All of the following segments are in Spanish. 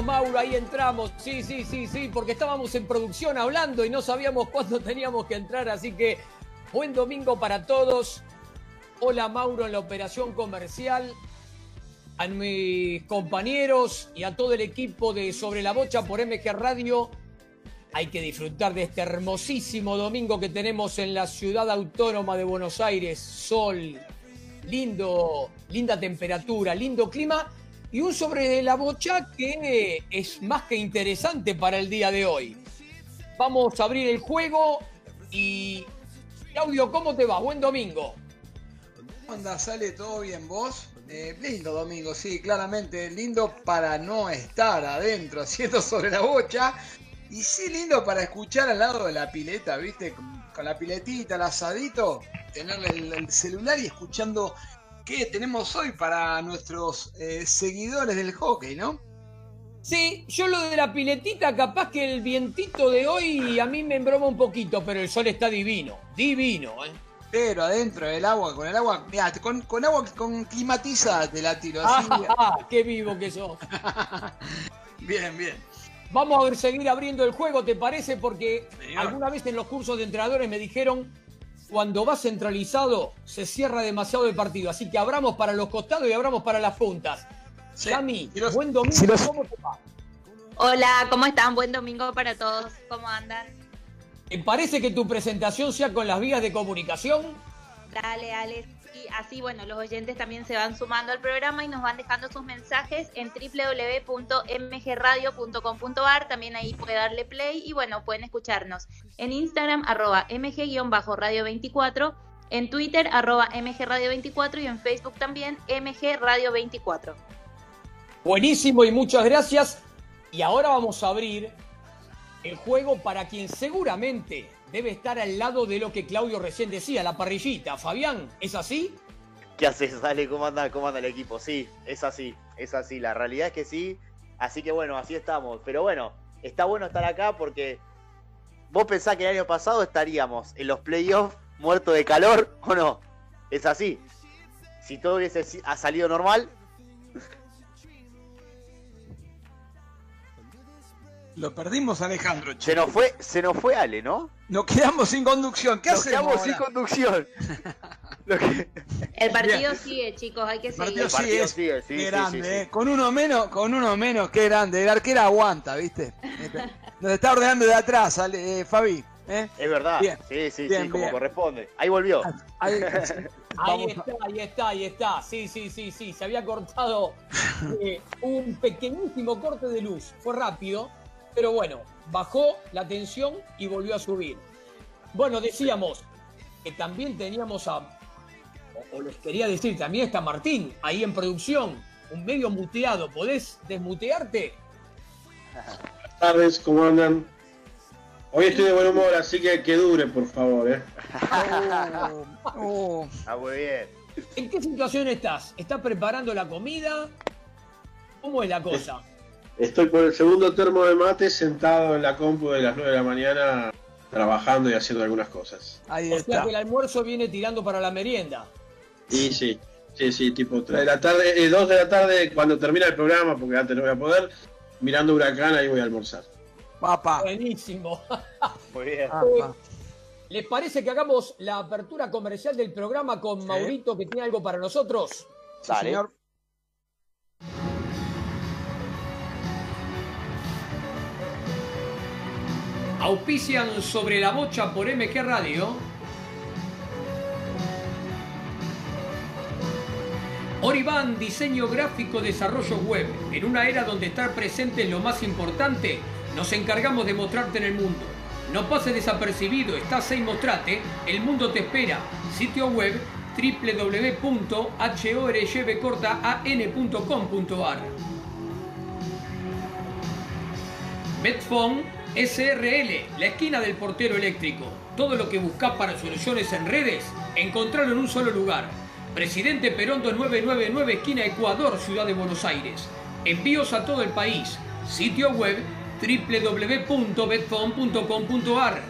Mauro, ahí entramos. Sí, sí, sí, sí, porque estábamos en producción hablando y no sabíamos cuándo teníamos que entrar, así que buen domingo para todos. Hola, Mauro, en la operación comercial. A mis compañeros y a todo el equipo de Sobre la Bocha por MG Radio. Hay que disfrutar de este hermosísimo domingo que tenemos en la ciudad autónoma de Buenos Aires. Sol, lindo, linda temperatura, lindo clima y un sobre la bocha que es más que interesante para el día de hoy. Vamos a abrir el juego y Claudio, ¿cómo te va? Buen domingo. ¿Cómo anda? ¿Sale todo bien vos? Eh, lindo domingo, sí, claramente. Lindo para no estar adentro haciendo sobre la bocha. Y sí, lindo para escuchar al lado de la pileta, ¿viste? Con, la piletita, el asadito, tener el celular y escuchando ¿Qué tenemos hoy para nuestros eh, seguidores del hockey, no? Sí, yo lo de la piletita, capaz que el vientito de hoy a mí me embroma un poquito, pero el sol está divino, divino, ¿eh? Pero adentro del agua, con el agua, mirá, con, agua con climatizada te la tiro. Así, ah, qué vivo que sos. bien, bien. Vamos a seguir abriendo el juego, ¿te parece? Porque alguna vez en los cursos de entrenadores me dijeron cuando va centralizado se cierra demasiado el partido. Así que abramos para los costados y abramos para las puntas. Sí. buen domingo, ¿cómo te va? Hola, ¿cómo están? Buen domingo para todos. ¿Cómo andan? ¿Te parece que tu presentación sea con las vías de comunicación? Dale, Alex así, bueno, los oyentes también se van sumando al programa y nos van dejando sus mensajes en www.mgradio.com.ar. También ahí puede darle play y bueno, pueden escucharnos en Instagram, arroba mg-radio24, en Twitter, arroba mgradio24 y en Facebook también, mgradio24. Buenísimo y muchas gracias. Y ahora vamos a abrir el juego para quien seguramente debe estar al lado de lo que Claudio recién decía, la parrillita. Fabián, ¿es así? ¿Qué haces, Sale? ¿Cómo anda, ¿Cómo anda el equipo? Sí, es así, es así. La realidad es que sí. Así que bueno, así estamos. Pero bueno, está bueno estar acá porque vos pensás que el año pasado estaríamos en los playoffs muertos de calor o no. Es así. Si todo hubiese salido normal, Lo perdimos, Alejandro. Se nos fue, se nos fue Ale, ¿no? Nos quedamos sin conducción. ¿Qué nos hacemos? Nos quedamos sin conducción. El partido sigue, chicos, hay que seguir. El partido sigue, sí, qué grande, ¿eh? Con uno menos, con uno menos, qué grande. El arquero aguanta, ¿viste? Nos está ordenando de atrás, eh, Fabi. ¿eh? Es verdad. Sí, sí, sí, como corresponde. Ahí volvió. Ahí, está, ahí está, ahí está. Sí, sí, sí, sí. Se había cortado un pequeñísimo corte de luz. Fue rápido pero bueno, bajó la tensión y volvió a subir. Bueno, decíamos que también teníamos a, o, les quería decir, también está Martín ahí en producción, un medio muteado. ¿Podés desmutearte? Buenas tardes, ¿cómo andan? Hoy estoy de buen humor, así que que dure, por favor. ¿eh? Oh, oh. Ah, muy bien. ¿En qué situación estás? ¿Estás preparando la comida? ¿Cómo es la cosa? Estoy por el segundo termo de mate sentado en la compu de las 9 de la mañana trabajando y haciendo algunas cosas. Ahí está. O sea que el almuerzo viene tirando para la merienda. Y sí, sí, sí, tipo 3 de la tarde, 2 eh, de la tarde cuando termina el programa, porque antes no voy a poder, mirando Huracán ahí voy a almorzar. Papá. Buenísimo. Muy bien. ¿Les parece que hagamos la apertura comercial del programa con Maurito que tiene algo para nosotros? Sí, señor. Auspician sobre la bocha por MG Radio. Oriban, diseño gráfico, desarrollo web. En una era donde estar presente es lo más importante, nos encargamos de mostrarte en el mundo. No pases desapercibido, estás ahí, mostrate, el mundo te espera. Sitio web www.horyvcortaan.com.ar Betfone SRL, la esquina del portero eléctrico. Todo lo que buscas para soluciones en redes, encontrarlo en un solo lugar. Presidente Perón 2999, esquina Ecuador, Ciudad de Buenos Aires. Envíos a todo el país. Sitio web www.betfon.com.ar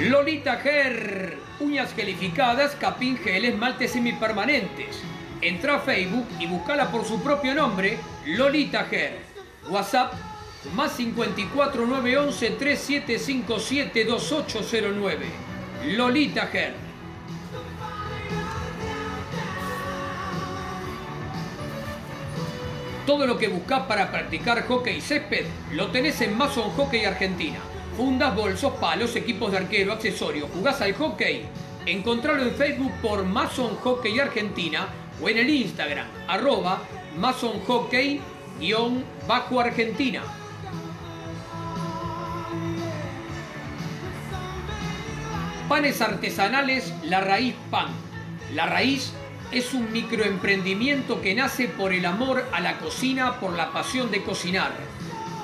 Lolita Ger, uñas gelificadas, capín gel, esmaltes semipermanentes Entra a Facebook y buscala por su propio nombre, Lolita Ger. WhatsApp más 54 911 3757 2809. Lolita Ger. Todo lo que buscas para practicar hockey césped lo tenés en Mason Hockey Argentina. Fundas, bolsos, palos, equipos de arquero, accesorios. ¿Jugás al hockey? Encontralo en Facebook por Mason Hockey Argentina o en el Instagram, arroba Mason Hockey-bajo Argentina. Panes artesanales La Raíz Pan. La Raíz es un microemprendimiento que nace por el amor a la cocina, por la pasión de cocinar.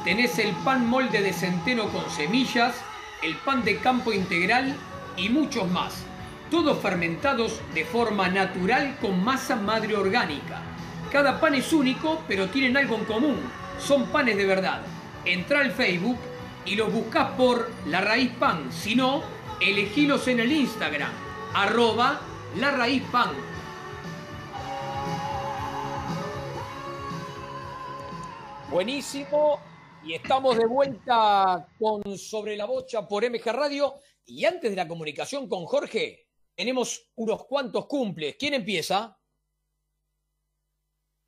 Tenés el pan molde de centeno con semillas, el pan de campo integral y muchos más. Todos fermentados de forma natural con masa madre orgánica. Cada pan es único, pero tienen algo en común. Son panes de verdad. Entra al Facebook y los buscas por La Raíz Pan. Si no, elegilos en el Instagram. Arroba La Pan. Buenísimo. Y estamos de vuelta con Sobre la Bocha por MG Radio. Y antes de la comunicación con Jorge, tenemos unos cuantos cumples. ¿Quién empieza?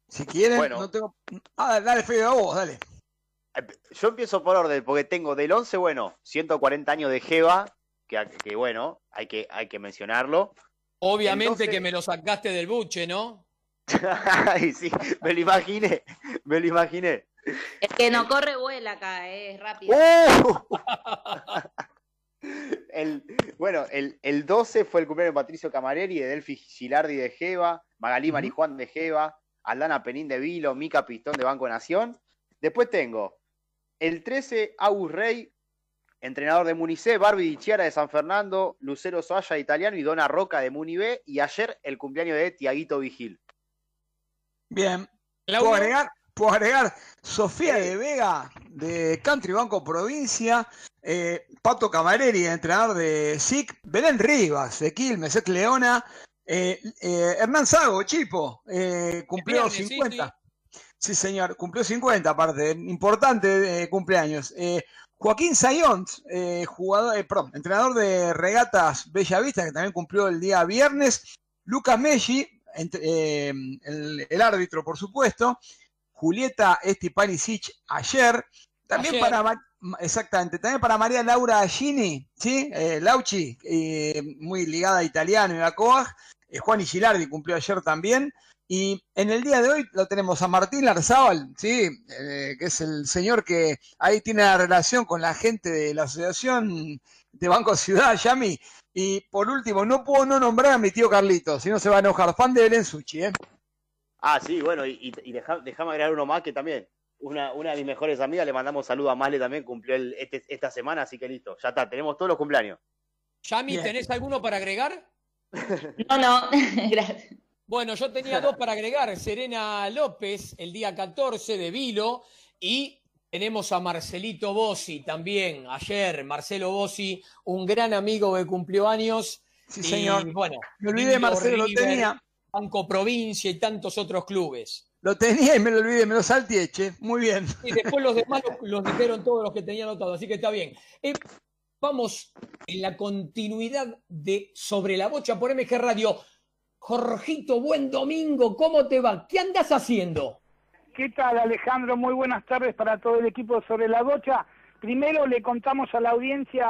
Si quieren, no tengo. Ah, dale, Fede, a vos, dale. Yo empiezo por orden, porque tengo del 11, bueno, 140 años de Jeva, que, que bueno, hay que, hay que mencionarlo. Obviamente que me lo sacaste del buche, ¿no? Ay, sí, me lo imaginé, me lo imaginé. El que no corre vuela acá, eh, es rápido. ¡Uh! el, bueno, el, el, 12 fue el cumpleaños de Patricio Camareri, de Delfi Gilardi de Jeva, Magalí Marijuán de Jeva, Aldana Penín de Vilo, Mica Pistón de Banco Nación. Después tengo el 13, Agus Rey, entrenador de Municé, Barbie Dichiara de San Fernando, Lucero Soaya de Italiano y Dona Roca de Munibe. Y ayer el cumpleaños de Tiaguito Vigil. Bien. ¿Puedo agregar? puedo agregar Sofía de Vega de Country Banco Provincia, eh, Pato Camareri, entrenador de SIC, Belén Rivas de Quilmes, Leona, eh, eh, Hernán Sago, Chipo, cumplió 50. Sí, señor, cumplió 50 aparte, importante cumpleaños. Joaquín Sayont, jugador, perdón, entrenador de regatas Bellavista, que también cumplió el día viernes. Lucas Messi, el, el árbitro, por supuesto. Julieta Estipanisic ayer. También para exactamente, también para María Laura Gini, ¿sí? Eh, Lauchi, eh, muy ligada a italiano y a Coag. Eh, Juan Gilardi cumplió ayer también. Y en el día de hoy lo tenemos a Martín Larzábal, ¿sí? que es el señor que ahí tiene la relación con la gente de la Asociación de Banco Ciudad, Yami. Y por último, no puedo no nombrar a mi tío Carlito, si no se va a enojar, fan de Belén Suchi, ¿eh? Ah, sí, bueno, y, déjame agregar uno más que también. Una, una de mis mejores amigas, le mandamos saludo a Male también, cumplió este, esta semana, así que listo, ya está, tenemos todos los cumpleaños. Yami, ¿tenés alguno para agregar? No, no, gracias. Bueno, yo tenía dos para agregar. Serena López, el día 14 de Vilo, y tenemos a Marcelito Bossi también, ayer, Marcelo Bossi, un gran amigo que cumplió años. Sí, señor. bueno, me olvidé, Marcelo, lo tenía. Banco Provincia y tantos otros clubes. Lo tenía y me lo olvidé, me lo saltieche. Muy bien. Y después los demás los, dijeron todos los que tenían anotado, así que está bien. Eh, vamos en la continuidad de Sobre la Bocha por MG Radio. Jorgito, buen domingo, ¿cómo te va? ¿Qué andas haciendo? ¿Qué tal, Alejandro? Muy buenas tardes para todo el equipo Sobre la Bocha. Primero le contamos a la audiencia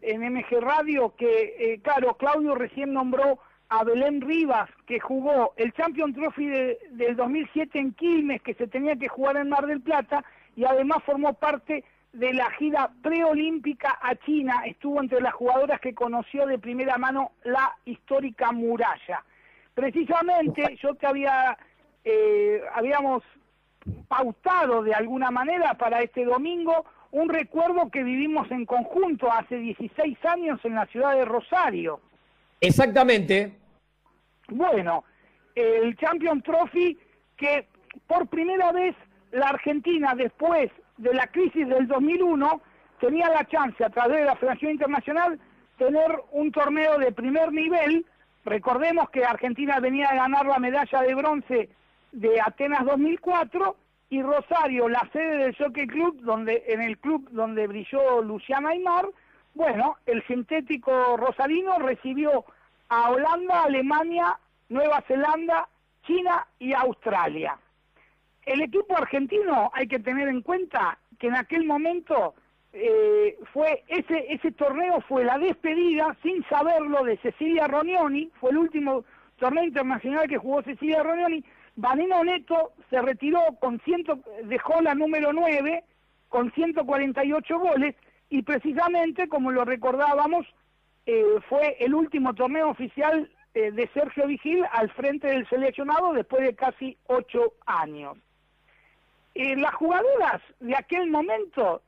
en MG Radio que, eh, claro, Claudio recién nombró a Belén Rivas, que jugó el Champion Trophy del 2007 en Quilmes, que se tenía que jugar en Mar del Plata, y además formó parte de la gira preolímpica a China, estuvo entre las jugadoras que conoció de primera mano la histórica muralla. Precisamente yo te había, eh, habíamos pautado de alguna manera para este domingo un recuerdo que vivimos en conjunto hace 16 años en la ciudad de Rosario. Exactamente. Bueno, el Champion Trophy que por primera vez la Argentina después de la crisis del 2001 tenía la chance a través de la Federación Internacional tener un torneo de primer nivel Recordemos que Argentina venía a ganar la medalla de bronce de Atenas 2004 y Rosario, la sede del Jockey Club, donde, en el club donde brilló Luciana Aymar, bueno, el sintético rosarino recibió a Holanda, Alemania, Nueva Zelanda, China y Australia. El equipo argentino, hay que tener en cuenta que en aquel momento eh, fue ese, ese torneo fue la despedida, sin saberlo, de Cecilia Ronioni, fue el último torneo internacional que jugó Cecilia Ronioni, Vanino Neto se retiró con ciento, dejó la número 9 con 148 goles y precisamente, como lo recordábamos, eh, fue el último torneo oficial eh, de Sergio Vigil al frente del seleccionado después de casi ocho años. Eh, las jugadoras de aquel momento,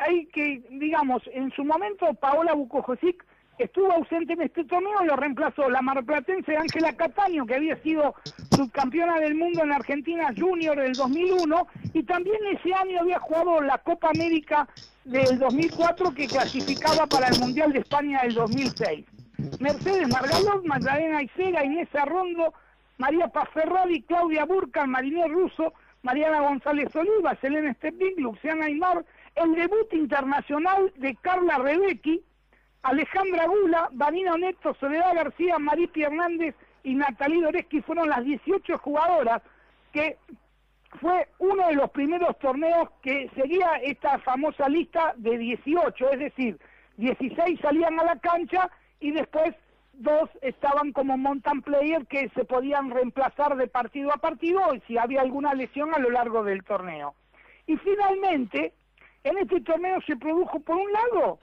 hay que, digamos, en su momento Paola Bukojosic estuvo ausente en este torneo, lo reemplazó la marplatense Ángela Cataño, que había sido subcampeona del mundo en Argentina Junior del 2001, y también ese año había jugado la Copa América del 2004 que clasificaba para el Mundial de España del 2006. Mercedes Margalov, Magdalena Isera, Inés Arrondo, María Pazferradi, Claudia Burca, Marinés Russo, Mariana González Oliva, Selena Stepin, Luciana Aymar, el debut internacional de Carla Rebecki, Alejandra Gula, Vanina Neto, Soledad García, Maripi Hernández y Natalí Doreski fueron las 18 jugadoras que fue uno de los primeros torneos que seguía esta famosa lista de 18, es decir, 16 salían a la cancha y después dos estaban como mountain player que se podían reemplazar de partido a partido si había alguna lesión a lo largo del torneo. Y finalmente, en este torneo se produjo, por un lado,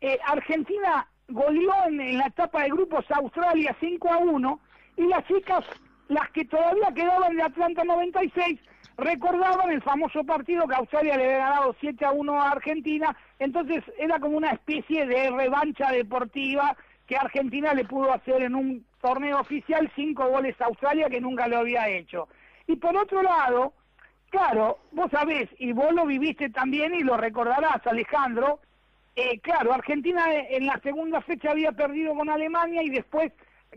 eh, Argentina goleó en, la etapa de grupos a Australia 5 a 1 y las chicas, las que todavía quedaban de Atlanta 96, recordaban el famoso partido que Australia le había ganado 7 a 1 a Argentina, entonces era como una especie de revancha deportiva que Argentina le pudo hacer en un torneo oficial cinco goles a Australia que nunca lo había hecho. Y por otro lado, claro, vos sabés, y vos lo viviste también y lo recordarás, Alejandro, eh, claro, Argentina en la segunda fecha había perdido con Alemania y después,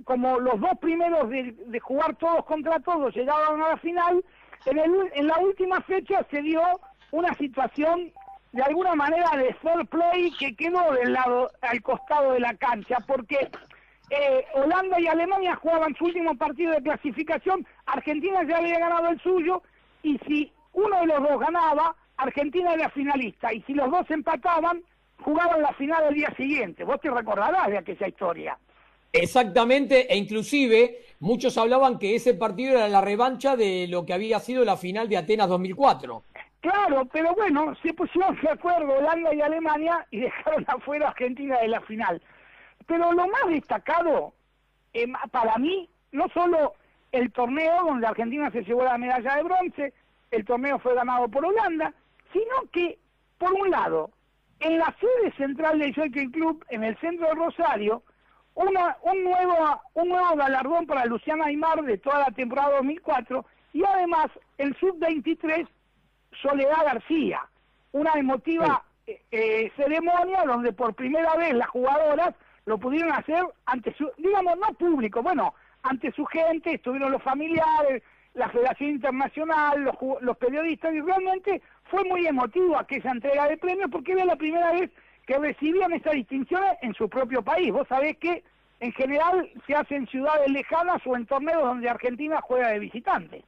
como los dos primeros de, jugar todos contra todos llegaban a la final, en, en la última fecha se dio una situación de alguna manera de fair play que quedó del lado al costado de la cancha, porque eh, Holanda y Alemania jugaban su último partido de clasificación, Argentina ya había ganado el suyo, y si uno de los dos ganaba, Argentina era finalista, y si los dos empataban, jugaban la final el día siguiente. Vos te recordarás de aquella historia. Exactamente, e inclusive muchos hablaban que ese partido era la revancha de lo que había sido la final de Atenas 2004. Claro, pero bueno, se pusieron de acuerdo Holanda y Alemania y dejaron afuera a Argentina de la final. Pero lo más destacado, eh, para mí, no solo el torneo donde Argentina se llevó la medalla de bronce, el torneo fue ganado por Holanda, sino que, por un lado, en la sede central del Jockey Club, en el centro de Rosario, una, un, nuevo, un nuevo galardón para Luciana Aymar de toda la temporada 2004 y además el sub-23 Soledad García, una emotiva eh, eh, ceremonia donde por primera vez las jugadoras lo pudieron hacer ante su, digamos, no público, bueno, ante su gente, estuvieron los familiares, la Federación Internacional, los, los periodistas, y realmente fue muy emotivo aquella entrega de premios porque era la primera vez que recibían esta distinción en su propio país. Vos sabés que en general se hace en ciudades lejanas o en torneos donde Argentina juega de visitante.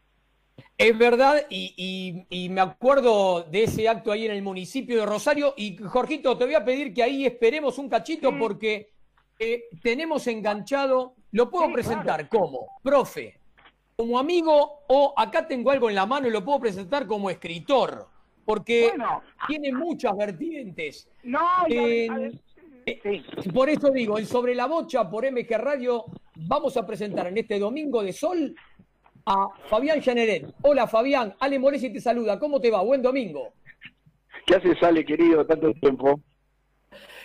Es verdad, y, me acuerdo de ese acto ahí en el municipio de Rosario. Y Jorgito, te voy a pedir que ahí esperemos un cachito porque eh, tenemos enganchado, lo puedo presentar como profe, como amigo, o acá tengo algo en la mano y lo puedo presentar como escritor, porque tiene muchas vertientes. No, eh, Por eso digo, en Sobre la Bocha por MG Radio vamos a presentar en este domingo de sol a Fabián Janeret. Hola Fabián, Ale Moresi te saluda. ¿Cómo te va? Buen domingo. ¿Qué haces, Ale, querido? Tanto tiempo.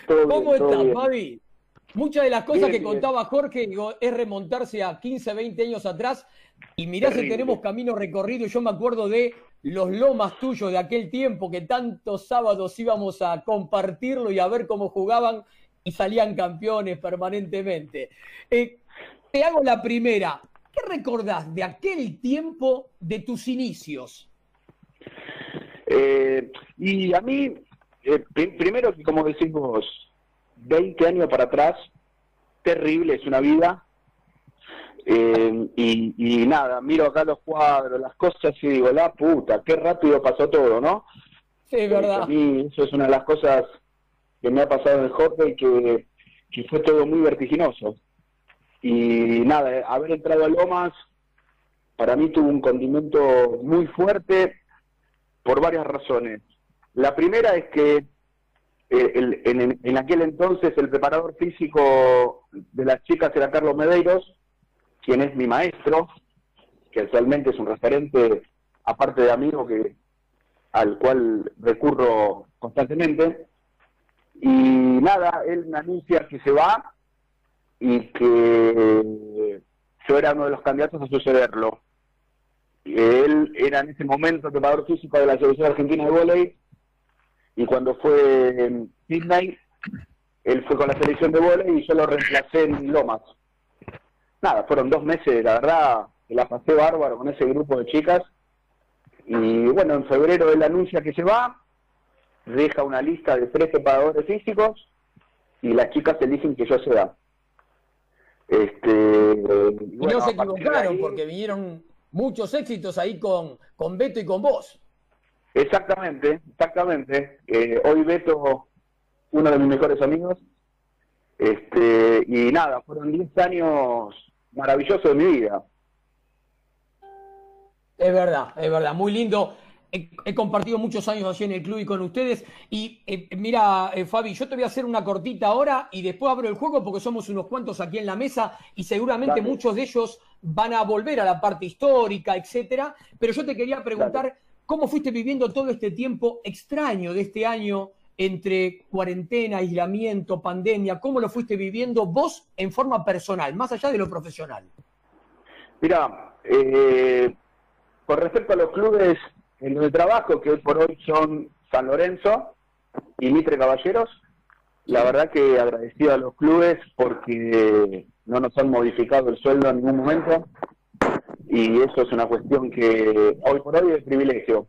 ¿Cómo estás, Fabi? Muchas de las cosas que contaba Jorge es remontarse a 15, 20 años atrás y mirá si tenemos camino recorrido. Yo me acuerdo de los lomas tuyos de aquel tiempo que tantos sábados íbamos a compartirlo y a ver cómo jugaban y salían campeones permanentemente. Eh, te hago la primera. ¿Qué recordás de aquel tiempo de tus inicios? Eh, y a mí, eh, primero que como decís vos, 20 años para atrás, terrible, es una vida. Eh, y, nada, miro acá los cuadros, las cosas y digo, la puta, qué rápido pasó todo, ¿no? Sí, es verdad. a mí eso es una de las cosas que me ha pasado en el hockey, que, que fue todo muy vertiginoso. Y nada, haber entrado a Lomas, para mí tuvo un condimento muy fuerte por varias razones. La primera es que eh, en, aquel entonces el preparador físico de las chicas era Carlos Medeiros, quien es mi maestro, que actualmente es un referente, aparte de amigo, que al cual recurro constantemente. Y nada, él me anuncia que se va y que yo era uno de los candidatos a sucederlo. Él era en ese momento preparador físico de la selección argentina de volei y cuando fue en Sydney, él fue con la selección de volei y yo lo reemplacé en Lomas. Nada, fueron dos meses, la verdad, que la pasé bárbaro con ese grupo de chicas. Y bueno, en febrero él anuncia que se va, deja una lista de tres preparadores físicos y las chicas eligen que yo sea. Este, y no se equivocaron porque vinieron muchos éxitos ahí con, con Beto y con vos. Exactamente, exactamente. Eh, hoy Beto, uno de mis mejores amigos. Este, y nada, fueron 10 años maravillosos de mi vida. Es verdad, es verdad, muy lindo. He, compartido muchos años allí en el club y con ustedes. Y eh, mira, eh, Fabi, yo te voy a hacer una cortita ahora y después abro el juego porque somos unos cuantos aquí en la mesa y seguramente muchos de ellos van a volver a la parte histórica, etcétera. Pero yo te quería preguntar cómo fuiste viviendo todo este tiempo extraño de este año entre cuarentena, aislamiento, pandemia. ¿Cómo lo fuiste viviendo vos en forma personal, más allá de lo profesional? Mira, eh, con respecto a los clubes en el trabajo, que hoy por hoy son San Lorenzo y Mitre Caballeros, la verdad que agradecido a los clubes porque no nos han modificado el sueldo en ningún momento y eso es una cuestión que hoy por hoy es privilegio.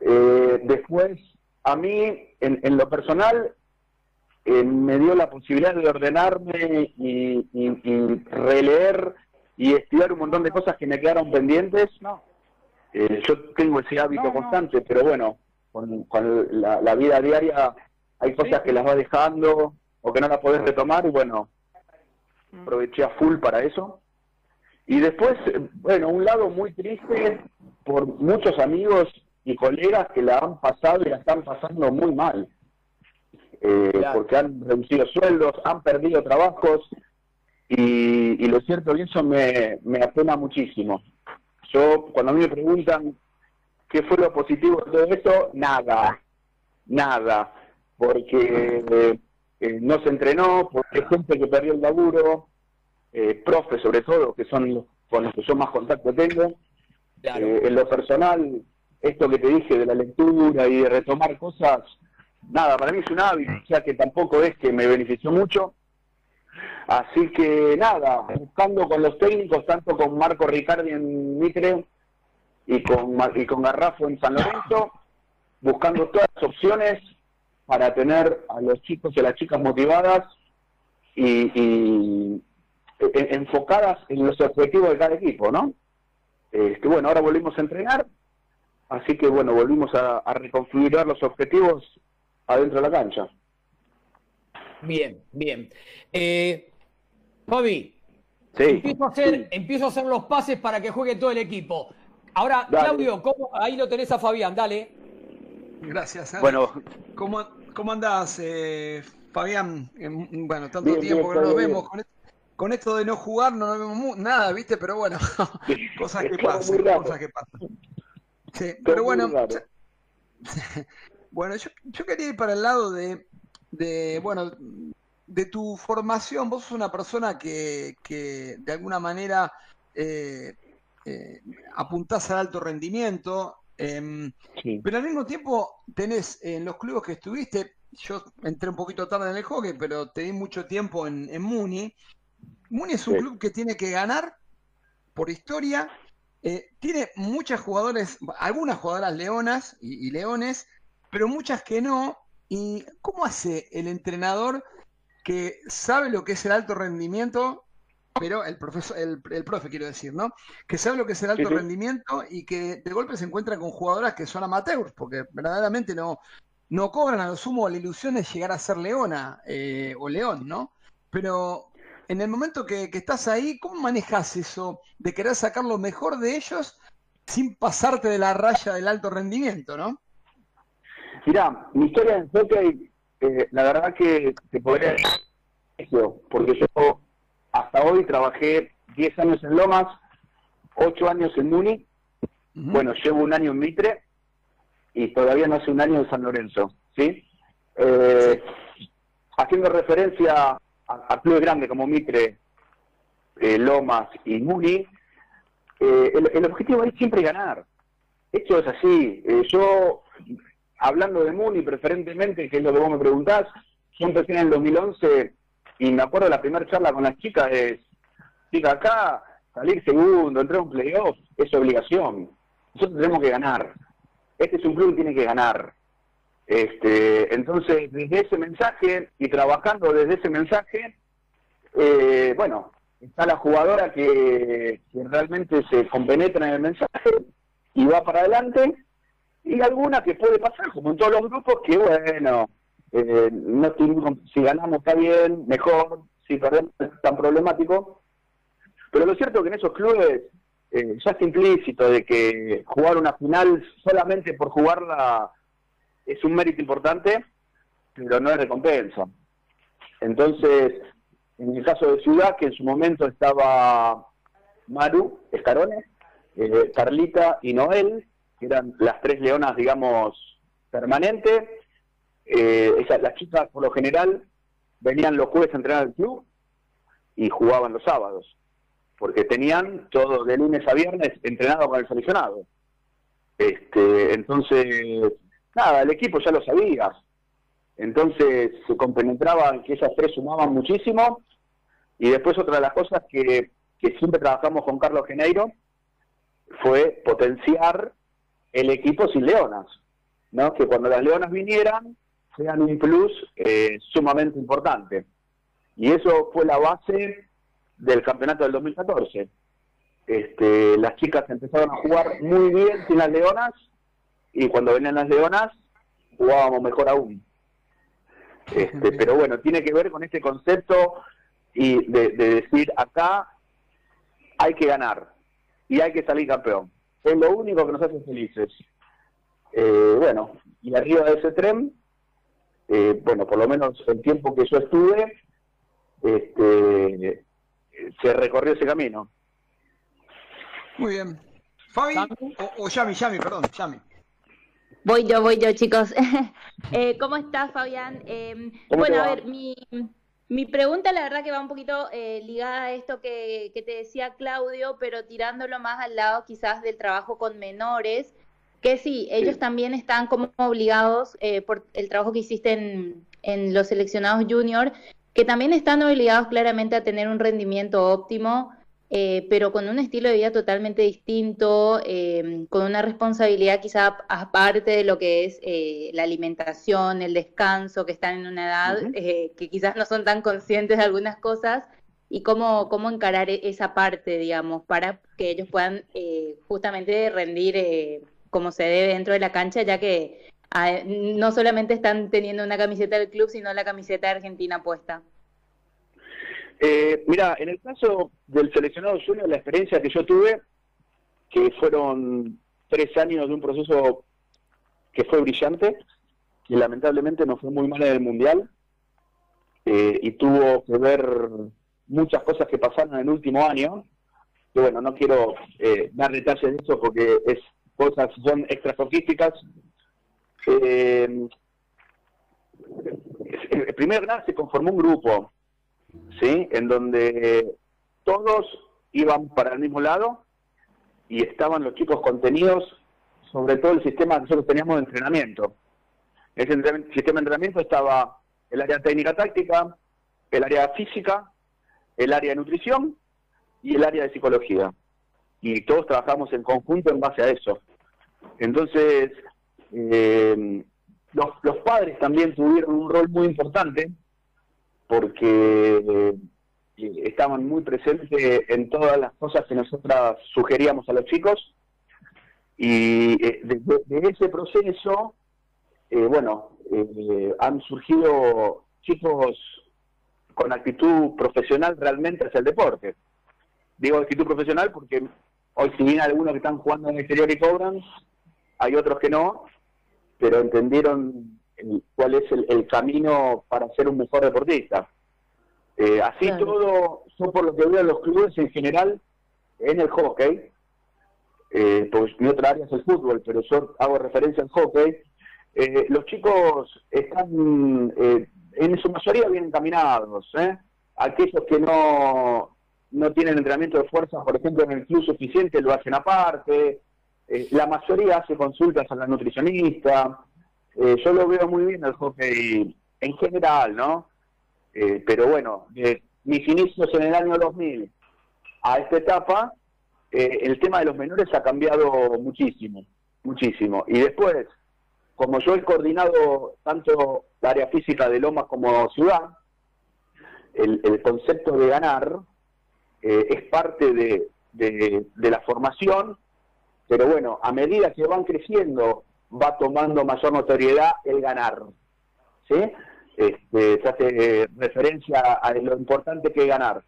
Eh, después, a mí, en, lo personal, eh, me dio la posibilidad de ordenarme y, releer y estudiar un montón de cosas que me quedaron pendientes. Eh, yo tengo ese hábito constante, pero bueno, con, la, vida diaria hay cosas que las va dejando o que no las podés retomar y bueno, mm. aproveché a full para eso. Y después, bueno, un lado muy triste por muchos amigos y colegas que la han pasado y la están pasando muy mal. Eh, porque han reducido sueldos, han perdido trabajos y, lo cierto y eso me, me apena muchísimo. Yo, cuando a mí me preguntan qué fue lo positivo de todo esto, nada, nada, porque eh, no se entrenó, porque gente que perdió el laburo, eh, profes sobre todo, que son los con los que yo más contacto tengo. Eh, en lo personal, esto que te dije de la lectura y de retomar cosas, nada, para mí es un hábito, o sea que tampoco es que me benefició mucho. Así que nada, buscando con los técnicos, tanto con Marco Ricardi en Mitre y con, y con Garrafo en San Lorenzo, buscando todas las opciones para tener a los chicos y a las chicas motivadas y, enfocadas en los objetivos de cada equipo, ¿no? Este, bueno, ahora volvimos a entrenar, así que bueno, volvimos a, reconfigurar los objetivos adentro de la cancha. Bien, bien. Eh, Fabi, empiezo, a hacer, empiezo a hacer los pases para que juegue todo el equipo. Ahora, Claudio, ¿cómo? ahí lo tenés a Fabián, dale. Gracias. Bueno, ¿cómo, cómo andás, eh, Fabián? Bueno, tanto tiempo que no nos vemos con esto con esto de no jugar no vemos nada, ¿viste? Pero bueno, cosas que pasan, cosas que pasan. Sí, pero bueno, bueno, yo, quería ir para el lado de, de, bueno, de tu formación. Vos sos una persona que, que de alguna manera eh, eh, apuntás al alto rendimiento, em, pero al mismo tiempo tenés en los clubes que estuviste, yo entré un poquito tarde en el hockey, pero te di mucho tiempo en, en Muni, Muni es un Sí. club que tiene que ganar por historia. eh, tiene muchas jugadores, algunas jugadoras leonas y, y leones, pero muchas que no. ¿Y cómo hace el entrenador que sabe lo que es el alto rendimiento? Pero el profesor, el, el profe quiero decir, ¿no? Que sabe lo que es el alto Sí, sí. rendimiento y que de golpe se encuentra con jugadoras que son amateurs, porque verdaderamente no, no cobran a lo sumo la ilusión de llegar a ser leona eh, o león, ¿no? Pero en el momento que, que estás ahí, ¿cómo manejas eso de querer sacar lo mejor de ellos sin pasarte de la raya del alto rendimiento, ¿no? Mirá, mi historia en hockey, eh, la verdad que te podría decir, porque yo hasta hoy trabajé 10 años en Lomas, 8 años en Muni, bueno, llevo un año en Mitre y todavía no hace un año en San Lorenzo, ¿sí? Eh, haciendo referencia a, a clubes grandes como Mitre, eh, Lomas y Muni, eh, el, el objetivo es siempre ganar. Esto es así. Eh, yo, hablando de Muni preferentemente, que es lo que vos me preguntás, yo empecé en el 2011 y me acuerdo la primera charla con las chicas es, chica, acá salir segundo, entrar a un playoff, es obligación. Nosotros tenemos que ganar. Este es un club que tiene que ganar. Este, entonces, desde ese mensaje y trabajando desde ese mensaje, eh, bueno, está la jugadora que, que realmente se compenetra en el mensaje y va para adelante, y alguna que puede pasar, como en todos los grupos, que bueno, eh, no si ganamos está bien, mejor, si perdemos es tan problemático. Pero lo cierto es que en esos clubes eh, ya está implícito de que jugar una final solamente por jugarla es un mérito importante, pero no es recompensa. Entonces, en el caso de Ciudad, que en su momento estaba Maru Escarone, eh, Carlita y Noel, que eran las tres leonas, digamos, permanentes. Eh, esas, las chicas, por lo general, venían los jueves a entrenar al club y jugaban los sábados, porque tenían todo de lunes a viernes entrenado con el seleccionado. Este, entonces, nada, el equipo ya lo sabía. Entonces se compenetraban que esas tres sumaban muchísimo. Y después otra de las cosas que, que siempre trabajamos con Carlos Geneiro fue potenciar el equipo sin leonas, ¿no? Que cuando las leonas vinieran sean un plus eh, sumamente importante. Y eso fue la base del campeonato del 2014. Este, las chicas empezaron a jugar muy bien sin las leonas y cuando venían las leonas jugábamos mejor aún. Este, pero bueno, tiene que ver con este concepto y de, de decir acá hay que ganar y hay que salir campeón. Es lo único que nos hace felices. Eh, bueno, y arriba de ese tren, eh, bueno, por lo menos el tiempo que yo estuve, este, se recorrió ese camino. Muy bien. Fabi, o, o Yami, Yami, perdón, Yami. Voy yo, voy yo, chicos. Eh, ¿Cómo estás, Fabián? Eh, ¿Cómo bueno, a ver, mi, mi pregunta la verdad que va un poquito eh, ligada a esto que, que te decía Claudio, pero tirándolo más al lado quizás del trabajo con menores, que sí, ellos también están como obligados eh, por el trabajo que hiciste en, en los seleccionados junior, que también están obligados claramente a tener un rendimiento óptimo, eh, pero con un estilo de vida totalmente distinto, eh, con una responsabilidad quizá aparte de lo que es eh, la alimentación, el descanso, que están en una edad eh, que quizás no son tan conscientes de algunas cosas, y cómo, cómo encarar e- esa parte, digamos, para que ellos puedan eh, justamente rendir eh, como se debe dentro de la cancha, ya que ah, no solamente están teniendo una camiseta del club, sino la camiseta de Argentina puesta. Eh, mira, en el caso del seleccionado junior, la experiencia que yo tuve, que fueron tres años de un proceso que fue brillante, que lamentablemente no fue muy mal en el Mundial, eh, y tuvo que ver muchas cosas que pasaron en el último año, que bueno, no quiero eh, dar detalles de eso porque es cosas son extra sofísticas. Eh, primero nada se conformó un grupo, ¿sí? En donde todos iban para el mismo lado y estaban los chicos contenidos sobre todo el sistema que nosotros teníamos de entrenamiento. Ese sistema de entrenamiento estaba el área técnica táctica, el área física el área de nutrición y el área de psicología. Y todos trabajamos en conjunto en base a eso. Entonces, eh, los padres también tuvieron un rol muy importante porque eh, estaban muy presentes en todas las cosas que nosotras sugeríamos a los chicos y eh, de, de- de ese proceso, eh, bueno, eh, han surgido chicos con actitud profesional realmente hacia el deporte. Digo actitud profesional porque hoy si bien algunos que están jugando en el exterior y cobran, hay otros que no, pero entendieron cuál es el, el camino para ser un mejor deportista. Eh, así Claro. todo, yo por lo que veo en los clubes en general, en el hockey, eh, pues mi otra área es el fútbol, pero yo hago referencia al hockey, eh, los chicos están eh, en su mayoría bien encaminados. ¿eh? Aquellos que no, no tienen entrenamiento de fuerza, por ejemplo, en el club suficiente, lo hacen aparte. La mayoría hace consultas a la nutricionista. Eh, yo lo veo muy bien el hockey en general, ¿no? Eh, pero bueno, de mis inicios en el año 2000 a esta etapa, eh, el tema de los menores ha cambiado muchísimo, muchísimo. Y después, como yo he coordinado tanto la área física de Lomas como Ciudad, el, concepto de ganar eh, es parte de- de la formación, pero bueno, a medida que van creciendo, va tomando mayor notoriedad el ganar. ¿Sí? Este, se hace eh, referencia a lo importante que es ganar.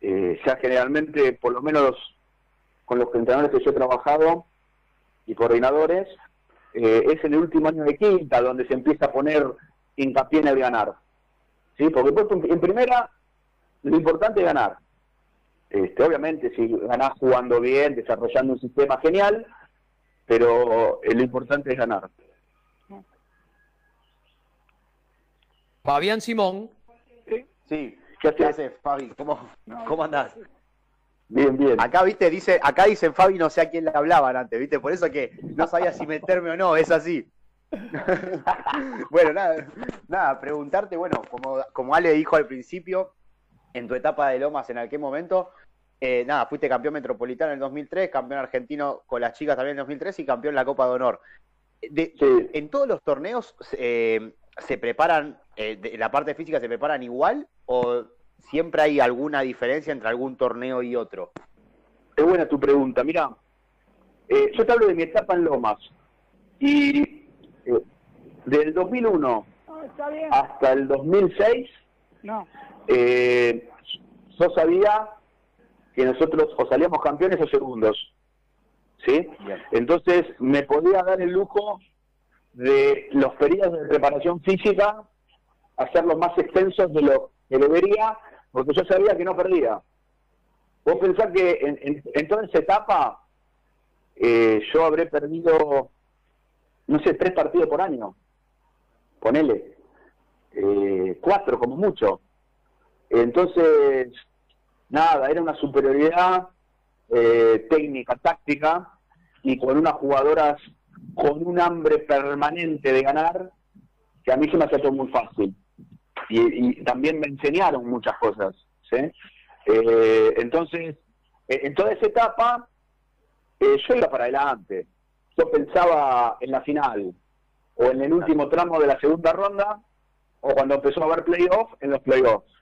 Eh, ya generalmente, por lo menos con los entrenadores que yo he trabajado y coordinadores, eh, es en el último año de quinta donde se empieza a poner hincapié en el ganar. ¿Sí? Porque en primera, lo importante es ganar. Este, obviamente, si ganás jugando bien, desarrollando un sistema genial, pero eh, lo importante es ganar. Fabián Simón. Sí. ¿Qué ¿Qué haces? haces, Fabi? ¿Cómo, ¿Cómo andás? Bien, bien. Acá, viste, dice, acá dicen Fabi, no sé a quién le hablaban antes, viste, por eso que no sabía si meterme o no, es así. bueno, nada, nada, preguntarte, bueno, como, como Ale dijo al principio, en tu etapa de Lomas, ¿en aquel momento? Eh, nada, fuiste campeón metropolitano en el 2003, campeón argentino con las chicas también en el 2003 y campeón en la Copa de Honor. De- Sí. ¿En todos los torneos eh, se preparan, eh, de- la parte física se preparan igual o siempre hay alguna diferencia entre algún torneo y otro? Es buena tu pregunta. Mira, eh, yo te hablo de mi etapa en Lomas. Y eh, del 2001 No, está bien. hasta el 2006, No. eh, yo sabía que nosotros o salíamos campeones o segundos. ¿Sí? Bien. Entonces me podía dar el lujo de los periodos de preparación física hacerlos más extensos de lo que debería, porque yo sabía que no perdía. Vos pensás que en, en- en toda esa etapa eh, yo habré perdido, no sé, tres partidos por año. Ponele. Eh, cuatro como mucho. Entonces, nada, era una superioridad eh, técnica, táctica, y con unas jugadoras con un hambre permanente de ganar, que a mí se me hacía todo muy fácil. Y, también me enseñaron muchas cosas. Eh, entonces, eh, en toda esa etapa, eh, yo iba para adelante. Yo pensaba en la final, o en el último tramo de la segunda ronda, o cuando empezó a haber playoff, en los playoffs.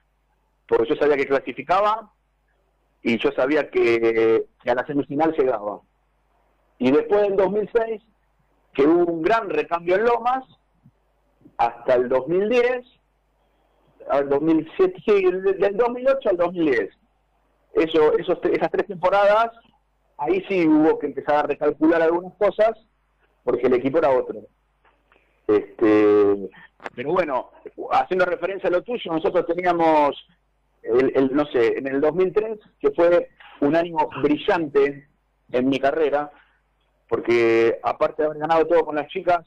Porque yo sabía que clasificaba y yo sabía que, a la semifinal llegaba. Y después del 2006, que hubo un gran recambio en Lomas, hasta el 2010, al 2007, sí, del 2008 al 2010. Eso, esos, esas tres temporadas, ahí sí hubo que empezar a recalcular algunas cosas, porque el equipo era otro. Este, pero bueno, haciendo referencia a lo tuyo, nosotros teníamos, el, no sé, en el 2003, que fue un año brillante en mi carrera, porque aparte de haber ganado todo con las chicas,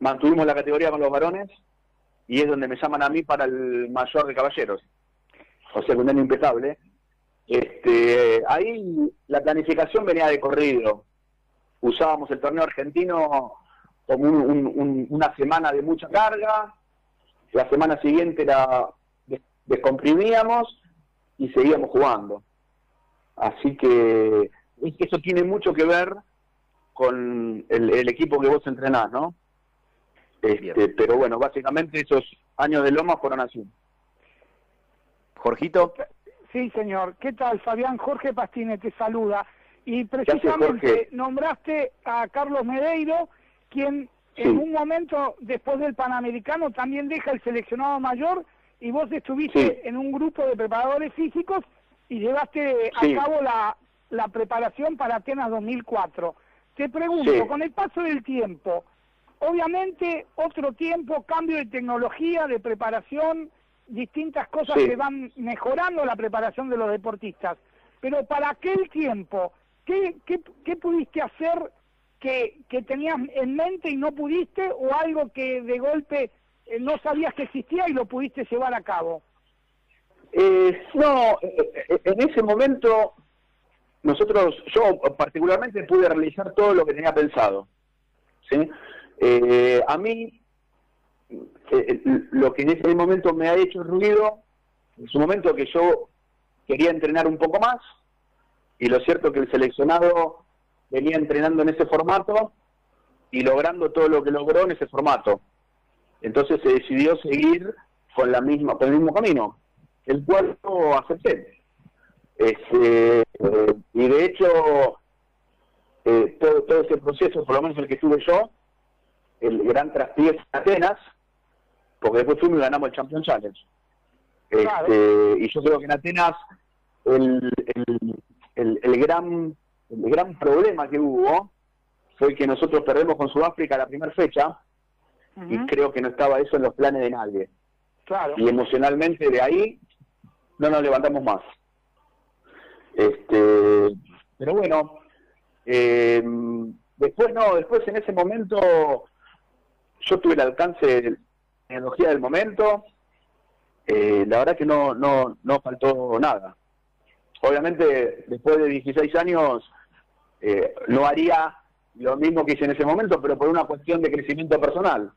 mantuvimos la categoría con los varones y es donde me llaman a mí para el mayor de caballeros. O sea, un año impecable. Este, ahí la planificación venía de corrido. Usábamos el torneo argentino como un- un- un- una semana de mucha carga, la semana siguiente des- descomprimíamos y seguíamos jugando. Así que eso tiene mucho que ver con el, equipo que vos entrenás, ¿no? Este, pero bueno, básicamente esos años de Loma fueron así. Jorgito. Sí, señor. ¿Qué tal, Fabián? Jorge Pastine te saluda. Y precisamente nombraste a Carlos Medeiro, quien en un momento después del Panamericano también deja el seleccionado mayor y vos estuviste en un grupo de preparadores físicos y llevaste a cabo la, la preparación para Atenas 2004. Te pregunto, con el paso del tiempo, obviamente otro tiempo, cambio de tecnología, de preparación, distintas cosas que van mejorando la preparación de los deportistas, pero para aquel tiempo, ¿qué, qué, qué pudiste hacer que, que tenías en mente y no pudiste o algo que de golpe eh, no sabías que existía y lo pudiste llevar a cabo? Eh, no, eh, en ese momento nosotros, yo particularmente pude realizar todo lo que tenía pensado. ¿sí? a mí, lo que en ese momento me ha hecho ruido, en su momento que yo quería entrenar un poco más, y lo cierto que el seleccionado venía entrenando en ese formato y logrando todo lo que logró en ese formato. Entonces se decidió seguir con la misma, con el mismo camino, el cual no acepté. Este, y de hecho, eh, todo, todo ese proceso, por lo menos el que tuve yo, el gran traspié en Atenas, porque después fuimos y ganamos el Champion Challenge. Este, y yo creo que en Atenas el, el, el, gran, el gran problema que hubo fue que nosotros perdemos con Sudáfrica la primera fecha y creo que no estaba eso en los planes de nadie. Claro. Y emocionalmente de ahí no nos levantamos más. Este, pero bueno, eh, después no, después en ese momento yo tuve el alcance de la tecnología del momento, eh, la verdad que no, no, no faltó nada. Obviamente, después de 16 años, eh, no haría lo mismo que hice en ese momento, pero por una cuestión de crecimiento personal.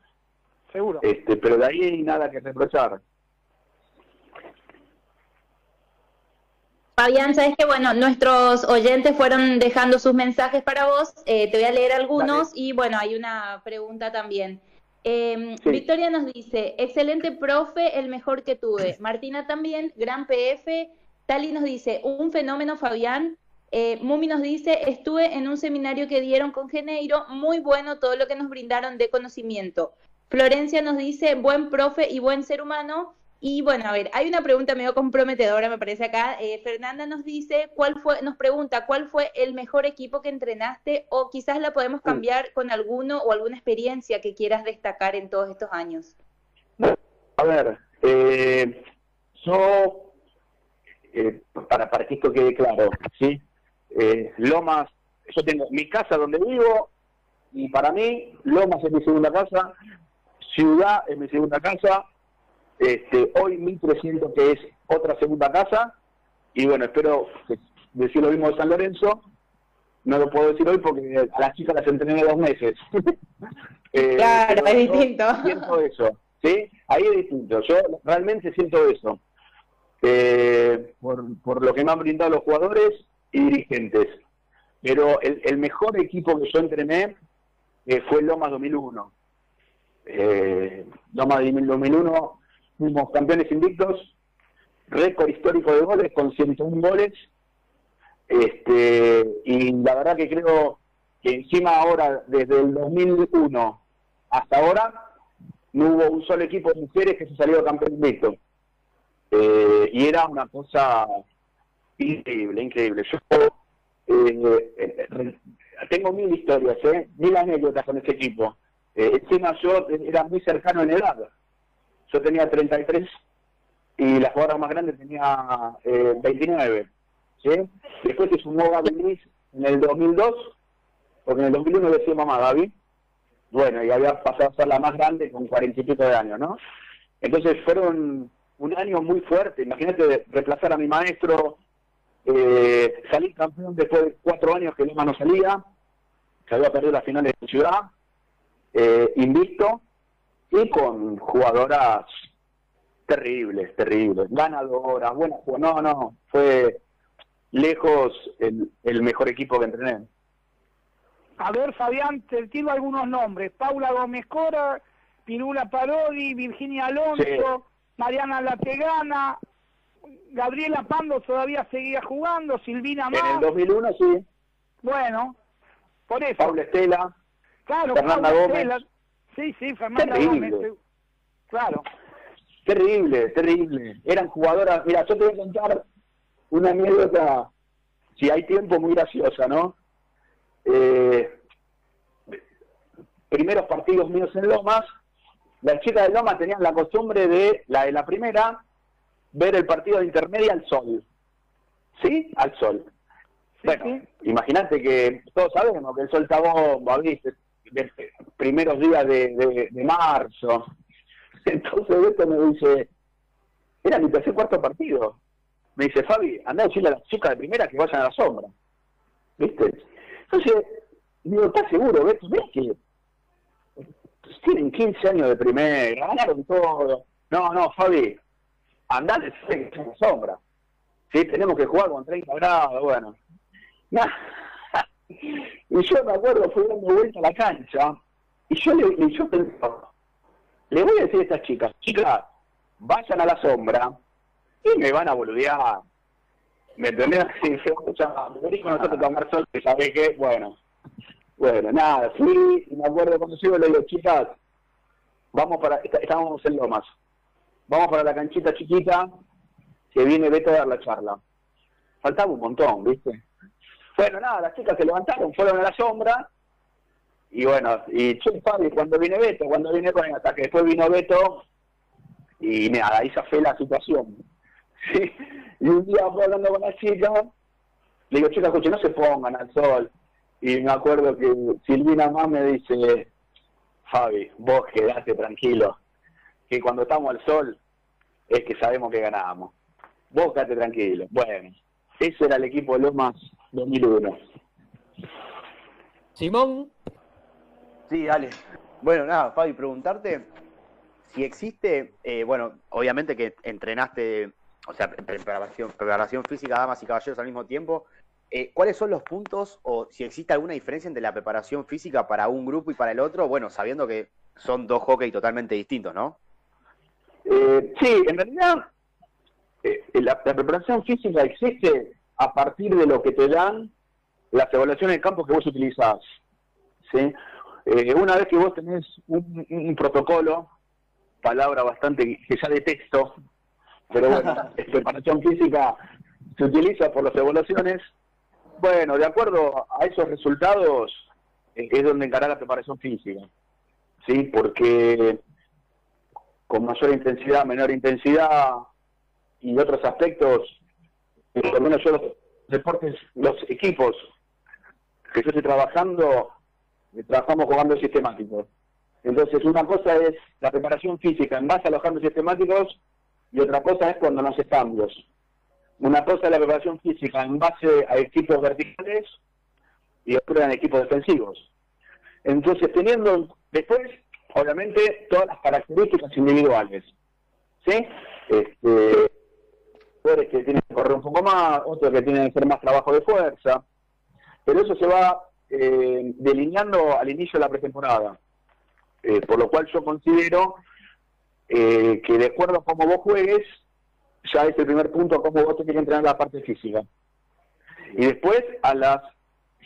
Seguro. Este, pero de ahí nada que reprochar. Fabián, sabes que bueno, nuestros oyentes fueron dejando sus mensajes para vos. Eh, te voy a leer algunos y bueno, hay una pregunta también. Em, Victoria nos dice, excelente profe, el mejor que tuve. Martina también, gran PF. Tali nos dice, un fenómeno, Fabián. Eh, Mumi nos dice, estuve en un seminario que dieron con Geneiro, muy bueno todo lo que nos brindaron de conocimiento. Florencia nos dice, buen profe y buen ser humano. Y bueno, a ver, hay una pregunta medio comprometedora, me parece acá. Eh, Fernanda nos dice, ¿cuál fue, nos pregunta, ¿cuál fue el mejor equipo que entrenaste? O quizás la podemos cambiar con alguno o alguna experiencia que quieras destacar en todos estos años. A ver, eh, yo, eh, para, para que esto quede claro, ¿sí? Lomas, yo tengo mi casa donde vivo, y para mí, Lomas es mi segunda casa, Ciudad es mi segunda casa. Este, hoy 1300 que es otra segunda casa. Y bueno, espero decir lo mismo de San Lorenzo. No lo puedo decir hoy porque a las chicas las entrené dos meses. Eh, claro, es distinto. Siento eso, ¿sí? Ahí es distinto. Yo realmente siento eso. Eh, por, por lo que me han brindado los jugadores y dirigentes. Pero el, el mejor equipo que yo entrené eh, fue Lomas 2001 eh, Loma de 2001 fuimos campeones invictos, récord histórico de goles con 101 goles. Este, y la verdad que creo que encima ahora, desde el 2001 hasta ahora, no hubo un solo equipo de mujeres que se salió campeón invicto. Eh, y era una cosa increíble, increíble. Yo eh, eh, tengo mil historias, mil anécdotas con ese equipo. Eh, encima yo era muy cercano en edad. Yo tenía 33 y la jugadora más grande tenía eh, 29. ¿sí? Después se sumó Gaby en el 2002, porque en el 2001 decía mamá Gaby. Bueno, y había pasado a ser la más grande con cuarenta y pico de años, ¿no? Entonces fueron un año muy fuerte. Imagínate reemplazar a mi maestro, eh, salir campeón después de cuatro años que Lima no salía, que había perdido las finales de ciudad eh, invicto y con jugadoras Terrible, terrible. Ganadora, buena No, no, fue lejos el, el mejor equipo que entrené. A ver, Fabián, te tiro algunos nombres. Paula Gómez Cora, Pirula Parodi, Virginia Alonso, Mariana Lategana, Gabriela Pando todavía seguía jugando, Silvina Más. En el 2001 sí. Bueno, por eso. Paula Estela. Claro, Fernanda Gómez. Sí, sí, Fernanda Terrible. Gómez. Claro. Terrible, terrible. Eran jugadoras. Mira, yo te voy a contar una anécdota, si hay tiempo, muy graciosa, ¿no? Eh, primeros partidos míos en Lomas, las chicas de Lomas tenían la costumbre de, la de la primera, ver el partido de intermedia al sol. ¿Sí? Al sol. Bueno, imagínate que todos sabemos que el sol está bomba, ¿viste? De- primeros días de, marzo. Entonces Beto me dice, era mi tercer cuarto partido. Me dice, Fabi, anda a decirle a las chicas de primera que vayan a la sombra. ¿Viste? Entonces, digo, ¿estás seguro, Beto? ¿Ves que tienen 15 años de primera, ganaron todo? No, no, Fabi, andá a decirle que vayan a la sombra. Sí, tenemos que jugar con 30 grados, bueno. Nah. Y yo me acuerdo, fui dando vuelta a la cancha, y yo le, y yo le voy a decir a estas chicas, chicas, vayan a la sombra y me van a boludear. ¿Me entendés? Sí, se venimos nosotros a tomar sol, que sabés que, bueno, bueno, nada, fui me acuerdo cuando sigo le digo, chicas, vamos para, está- estábamos en Lomas, vamos para la canchita chiquita, que viene Beto a dar la charla. Faltaba un montón, ¿viste? Bueno, nada, las chicas se levantaron, fueron a la sombra, y bueno, y Fabi, cuando viene Beto, cuando viene bueno, hasta que después vino Beto, y nada, ahí se fue la situación. Sí. Y un día fue hablando con la chica, le digo, chicas, escuchen, no se pongan al sol. Y me acuerdo que Silvina más me dice, Fabi, vos quedate tranquilo, que cuando estamos al sol es que sabemos que ganamos. Vos quedate tranquilo. Bueno, ese era el equipo de Lomas 2001. Simón, Sí, dale. Bueno, nada, Fabi, preguntarte si existe, eh, bueno, obviamente que entrenaste, o sea, pre- preparación, preparación física, damas y caballeros al mismo tiempo. eh, ¿Cuáles son los puntos o si existe alguna diferencia entre la preparación física para un grupo y para el otro? Bueno, sabiendo que son dos hockey totalmente distintos, ¿no? Eh, sí, en realidad eh, la, la preparación física existe a partir de lo que te dan las evaluaciones de campo que vos utilizás. ¿sí? Eh, una vez que vos tenés un, un protocolo, palabra bastante que ya detesto, pero bueno, preparación física se utiliza por las evaluaciones, bueno, de acuerdo a esos resultados eh, es donde encarar la preparación física. ¿sí? Porque con mayor intensidad, menor intensidad y otros aspectos, por lo menos yo los deportes, los equipos que yo estoy trabajando, eh, trabajamos con cambios sistemáticos. Entonces, una cosa es la preparación física en base a los cambios sistemáticos y otra cosa es cuando no haces cambios. Una cosa es la preparación física en base a equipos verticales y otra en equipos defensivos. Entonces, teniendo después, obviamente, todas las características individuales. ¿Sí? Este, jugadores que tienen que correr un poco más, otros que tienen que hacer más trabajo de fuerza. Pero eso se va eh, delineando al inicio de la pretemporada. Eh, por lo cual yo considero eh, que de acuerdo a cómo vos juegues, ya es el primer punto a cómo vos tenés que entrenar la parte física. Y después a las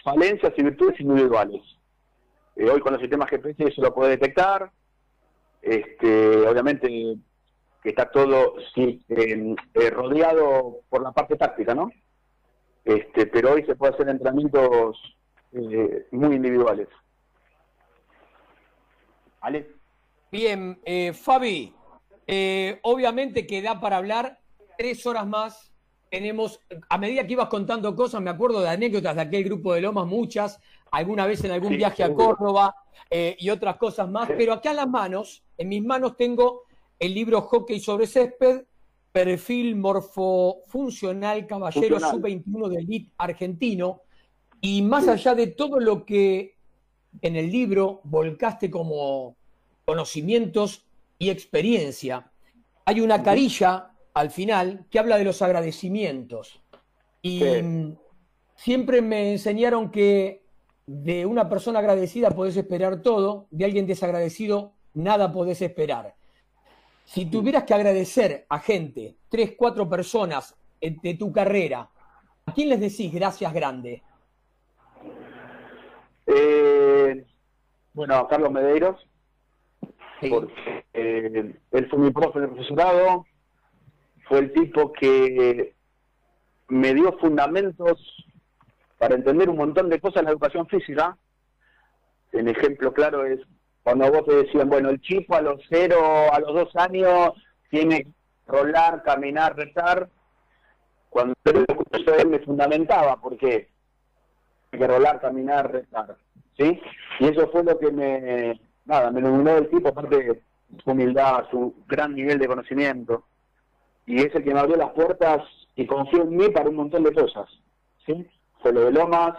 falencias y virtudes individuales. Eh, hoy con los sistemas GPS eso lo puede detectar. Este, obviamente que está todo sí, eh, eh, rodeado por la parte táctica, ¿no? Este, pero hoy se puede hacer entrenamientos eh, muy individuales. ¿Ale? bien, eh, Fabi, obviamente que da para hablar tres horas más. Tenemos, a medida que ibas contando cosas, me acuerdo de anécdotas de aquel grupo de Lomas, muchas, alguna vez en algún Sí, viaje a. Córdoba y otras cosas más, pero acá en las manos, en mis manos tengo el libro Hockey sobre césped, perfil morfofuncional caballero Funcional. sub-21 del elite argentino, y más allá de todo lo que en el libro volcaste como conocimientos y experiencia, hay una carilla al final que habla de los agradecimientos. Y Sí. siempre me enseñaron que de una persona agradecida podés esperar todo, de alguien desagradecido nada podés esperar. Si tuvieras que agradecer a gente, tres, cuatro personas de tu carrera, ¿a quién les decís gracias grande? Eh, bueno, a Carlos Medeiros, Sí. porque eh, él fue mi profe de profesorado, fue el tipo que me dio fundamentos para entender un montón de cosas en la educación física. Un ejemplo claro es cuando vos te decían, bueno, el chico a los cero, a los dos años, tiene que rolar, caminar, rezar. Cuando yo él me fundamentaba, porque hay que rolar, caminar, rezar. ¿Sí? Y eso fue lo que me, nada, me iluminó del tipo, aparte de su humildad, su gran nivel de conocimiento. Y es el que me abrió las puertas y confió en mí para un montón de cosas. ¿Sí? Fue lo de Lomas,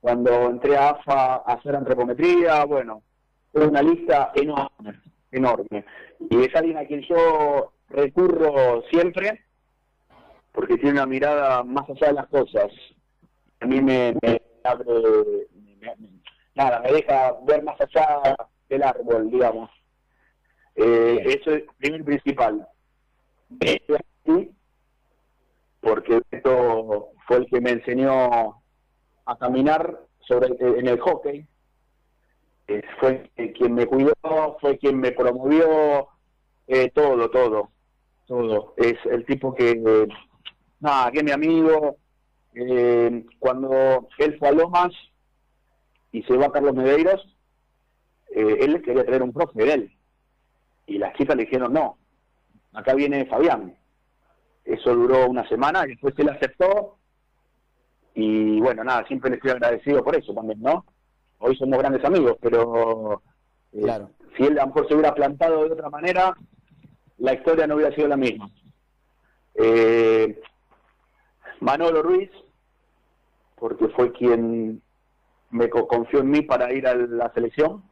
cuando entré a AFA a hacer antropometría, bueno, una lista enorme, enorme. Y es alguien a quien yo recurro siempre, porque tiene una mirada más allá de las cosas. A mí me, me abre, me- me- nada, me deja ver más allá del árbol, digamos. Eh, eso es primer principal. Esto es así, porque esto fue el que me enseñó a caminar sobre en el hockey. Eh, fue quien me cuidó, fue quien me promovió, eh, todo, todo, todo. Es el tipo que, eh, nada, que es mi amigo. Eh, cuando él fue a Lomas y se va a Carlos Medeiros, eh, él quería traer un profe de él. Y las chicas le dijeron, no, acá viene Fabián. Eso duró una semana y después él aceptó. Y bueno, nada, siempre le estoy agradecido por eso también, ¿no? Hoy somos grandes amigos, pero eh, Claro. si él a lo mejor se hubiera plantado de otra manera, la historia no hubiera sido la misma. Eh, Manolo Ruiz, porque fue quien me co- confió en mí para ir a la selección.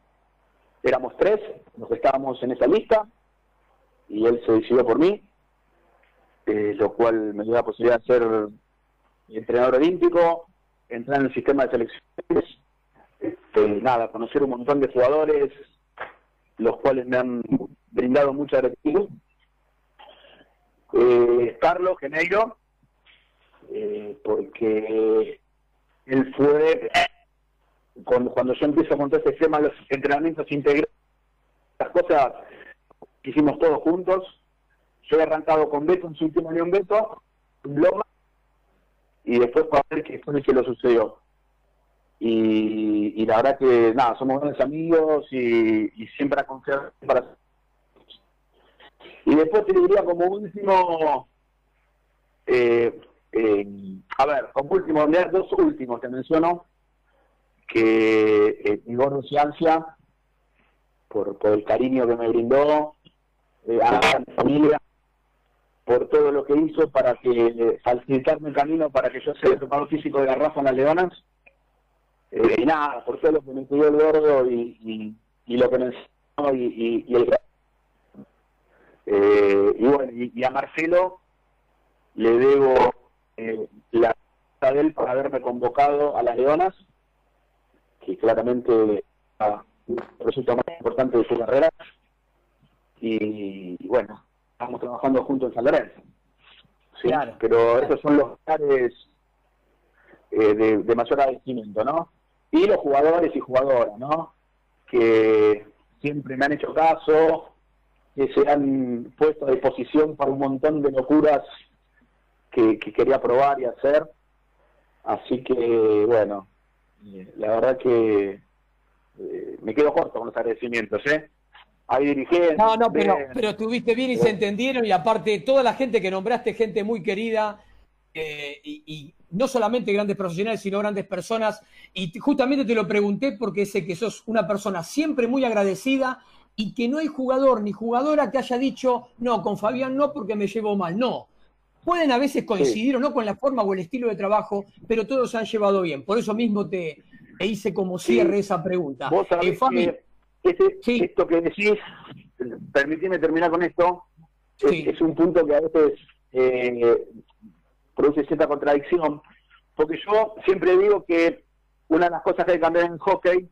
Éramos tres los que estábamos en esa lista y él se decidió por mí, eh, lo cual me dio la posibilidad de ser entrenador olímpico, entrar en el sistema de selecciones, este, nada, conocer un montón de jugadores, los cuales me han brindado mucha gratitud. Eh, Carlos Geneiro, eh, porque él fue cuando, cuando yo empiezo con todo este tema los entrenamientos integrales, las cosas que hicimos todos juntos. Yo he arrancado con Beto en su último año Beto, en Loma, y después para ver qué fue el que lo sucedió. Y, y la verdad que nada, somos grandes amigos y, siempre a para y después te diría como último eh, eh, a ver, como último, dos últimos te menciono que eh, mi gordo Ciancia por, por el cariño que me brindó eh, a mi familia por todo lo que hizo para que eh, facilitarme el camino para que yo sea el preparador físico de las Leonas eh, y nada, por todo lo que me pidió el gordo y, y, y lo que me enseñó y, y, el eh, y bueno, y, a Marcelo le debo eh, la de él para haberme convocado a las Leonas, que claramente ah, resulta más importante de su carrera. Y, y bueno, estamos trabajando juntos en San Lorenzo. ¿sí? Claro. Pero esos son los lugares eh, de, de mayor agradecimiento, ¿no? Y los jugadores y jugadoras, ¿no? Que siempre me han hecho caso, que se han puesto a disposición para un montón de locuras que, que quería probar y hacer. Así que, bueno, eh, la verdad que eh, me quedo corto con los agradecimientos, ¿eh? Hay dirigentes. No, no, pero, ven, pero estuviste bien y se entendieron y aparte toda la gente que nombraste, gente muy querida eh, y, y no solamente grandes profesionales, sino grandes personas. Y justamente te lo pregunté porque sé que sos una persona siempre muy agradecida y que no hay jugador ni jugadora que haya dicho, no, con Fabián no porque me llevo mal. No. Pueden a veces coincidir o no con la forma o el estilo de trabajo, pero todos se han llevado bien. Por eso mismo te, te hice como Sí. cierre esa pregunta. Vos sabés Eh, Fabi, que ese- Sí. esto que decís, permitime terminar con esto, es, un punto que a veces eh, produce cierta contradicción, porque yo siempre digo que una de las cosas que hay que cambiar en hockey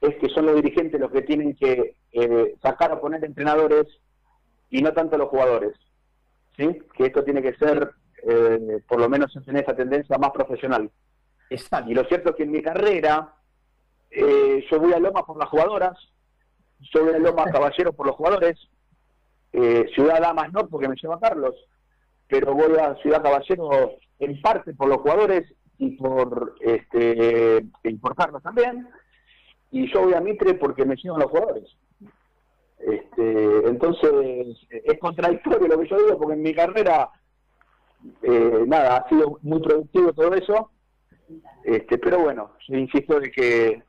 es que son los dirigentes los que tienen que eh, sacar o poner entrenadores y no tanto los jugadores. ¿sí? Que esto tiene que ser, eh, por lo menos en esa tendencia más profesional. Exacto. Y lo cierto es que en mi carrera eh, yo voy a Loma por las jugadoras, yo voy a Loma Caballero por los jugadores, eh, Ciudad Damas no porque me lleva Carlos, pero voy a Ciudad Caballero en parte por los jugadores y por este Carlos también, y yo voy a Mitre porque me llevan los jugadores. Este, entonces, es contradictorio lo que yo digo, porque en mi carrera, eh, nada, ha sido muy productivo todo eso, este, pero bueno, yo insisto de que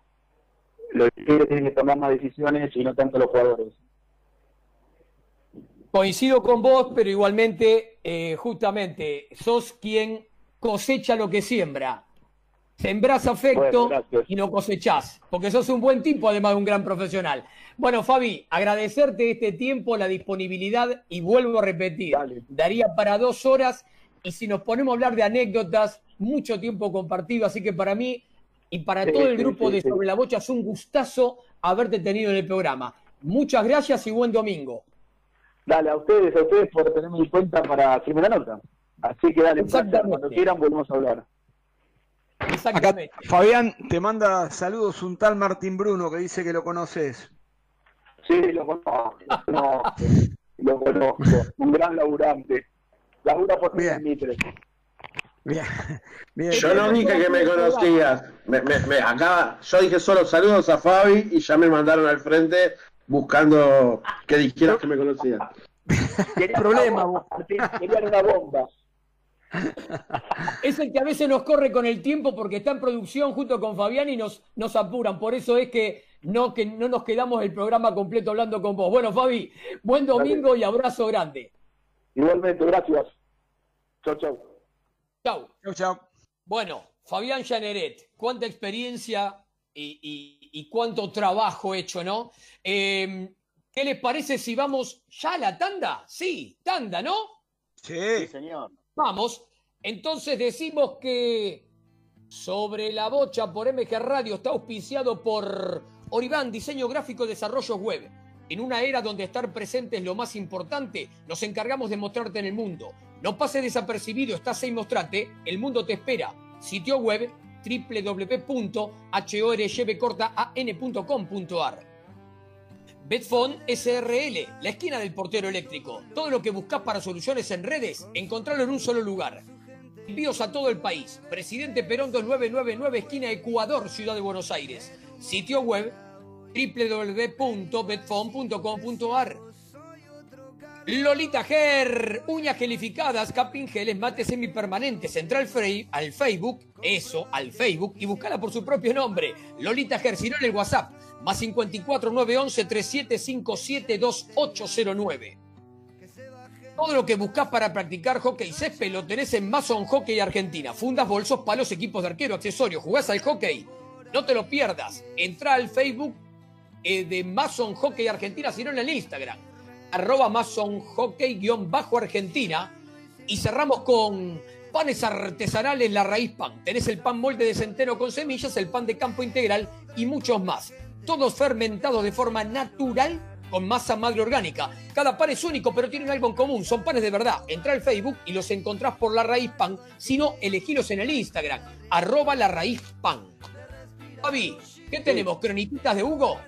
los equipos tienen que tomar más decisiones y no tanto los jugadores. Coincido con vos, pero igualmente, eh, justamente, sos quien cosecha lo que siembra. Sembrás afecto y no cosechás, porque sos un buen tipo, además de un gran profesional. Bueno, Fabi, agradecerte este tiempo, la disponibilidad y vuelvo a repetir, daría para dos horas y si nos ponemos a hablar de anécdotas, mucho tiempo compartido, así que para mí y para todo el grupo de Sobre la Bocha es un gustazo haberte tenido en el programa. Muchas gracias y buen domingo. Dale, a ustedes, a ustedes por tenerme en cuenta para la nota. Así que dale, cuando quieran volvemos a hablar. Exactamente. Fabián te manda saludos un tal Martín Bruno que dice que lo conoces. Sí, lo conozco. No, lo conozco. Un gran laburante. Labura por Bien. Mitre. Bien. Bien. Yo no dije que me conocías. Me, me, acá, yo dije solo saludos a Fabi y ya me mandaron al frente buscando que dijeras que me conocías. ¿Qué problema, Martín? Querían una bomba. Es el que a veces nos corre con el tiempo porque está en producción junto con Fabián y nos, nos apuran. Por eso es que no, que no nos quedamos el programa completo hablando con vos. Bueno, Fabi, buen domingo y abrazo grande. Igualmente, gracias. Chau, chau. Chau. Chau, chau. Bueno, Fabián Janeret, cuánta experiencia y, cuánto trabajo hecho, ¿no? Em, ¿Qué les parece si vamos ya a la tanda? Sí, tanda, ¿no? sí señor. Vamos, entonces decimos que sobre la bocha por MG Radio está auspiciado por Oribán Diseño Gráfico Desarrollo Web. En una era donde estar presente es lo más importante, nos encargamos de mostrarte en el mundo. No pase desapercibido, estás ahí mostrate, el mundo te espera. Sitio web www.horyvcortaan.com.ar Betfon SRL, la esquina del portero eléctrico. Todo lo que buscas para soluciones en redes, encontrarlo en un solo lugar. Envíos a todo el país. Presidente Perón 2999, esquina Ecuador, Ciudad de Buenos Aires. Sitio web www.betfon.com.ar. Lolita Ger, uñas gelificadas, capping geles, mates semipermanentes. Entra al, al Facebook, eso, al Facebook, y buscala por su propio nombre. Lolita Ger, si no en el WhatsApp más 54 911 3757 2809. Todo lo que buscas para practicar hockey césped lo tenés en Mason Hockey Argentina. Fundas, bolsos, palos, equipos de arquero, accesorios. ¿Jugás al hockey? No te lo pierdas. Entra al Facebook eh, de Mason Hockey Argentina, sino en el Instagram. Arroba Mason Hockey-Argentina. Y cerramos con panes artesanales La Raíz Pan. Tenés el pan molde de centeno con semillas, el pan de campo integral y muchos más todos fermentados de forma natural con masa madre orgánica. Cada pan es único, pero tienen algo en común. Son panes de verdad. Entra al Facebook y los encontrás por La Raíz Pan. Si no, elegilos en el Instagram. Arroba La Raíz Pan. Fabi, ¿qué tenemos? ¿Croniquitas de Hugo?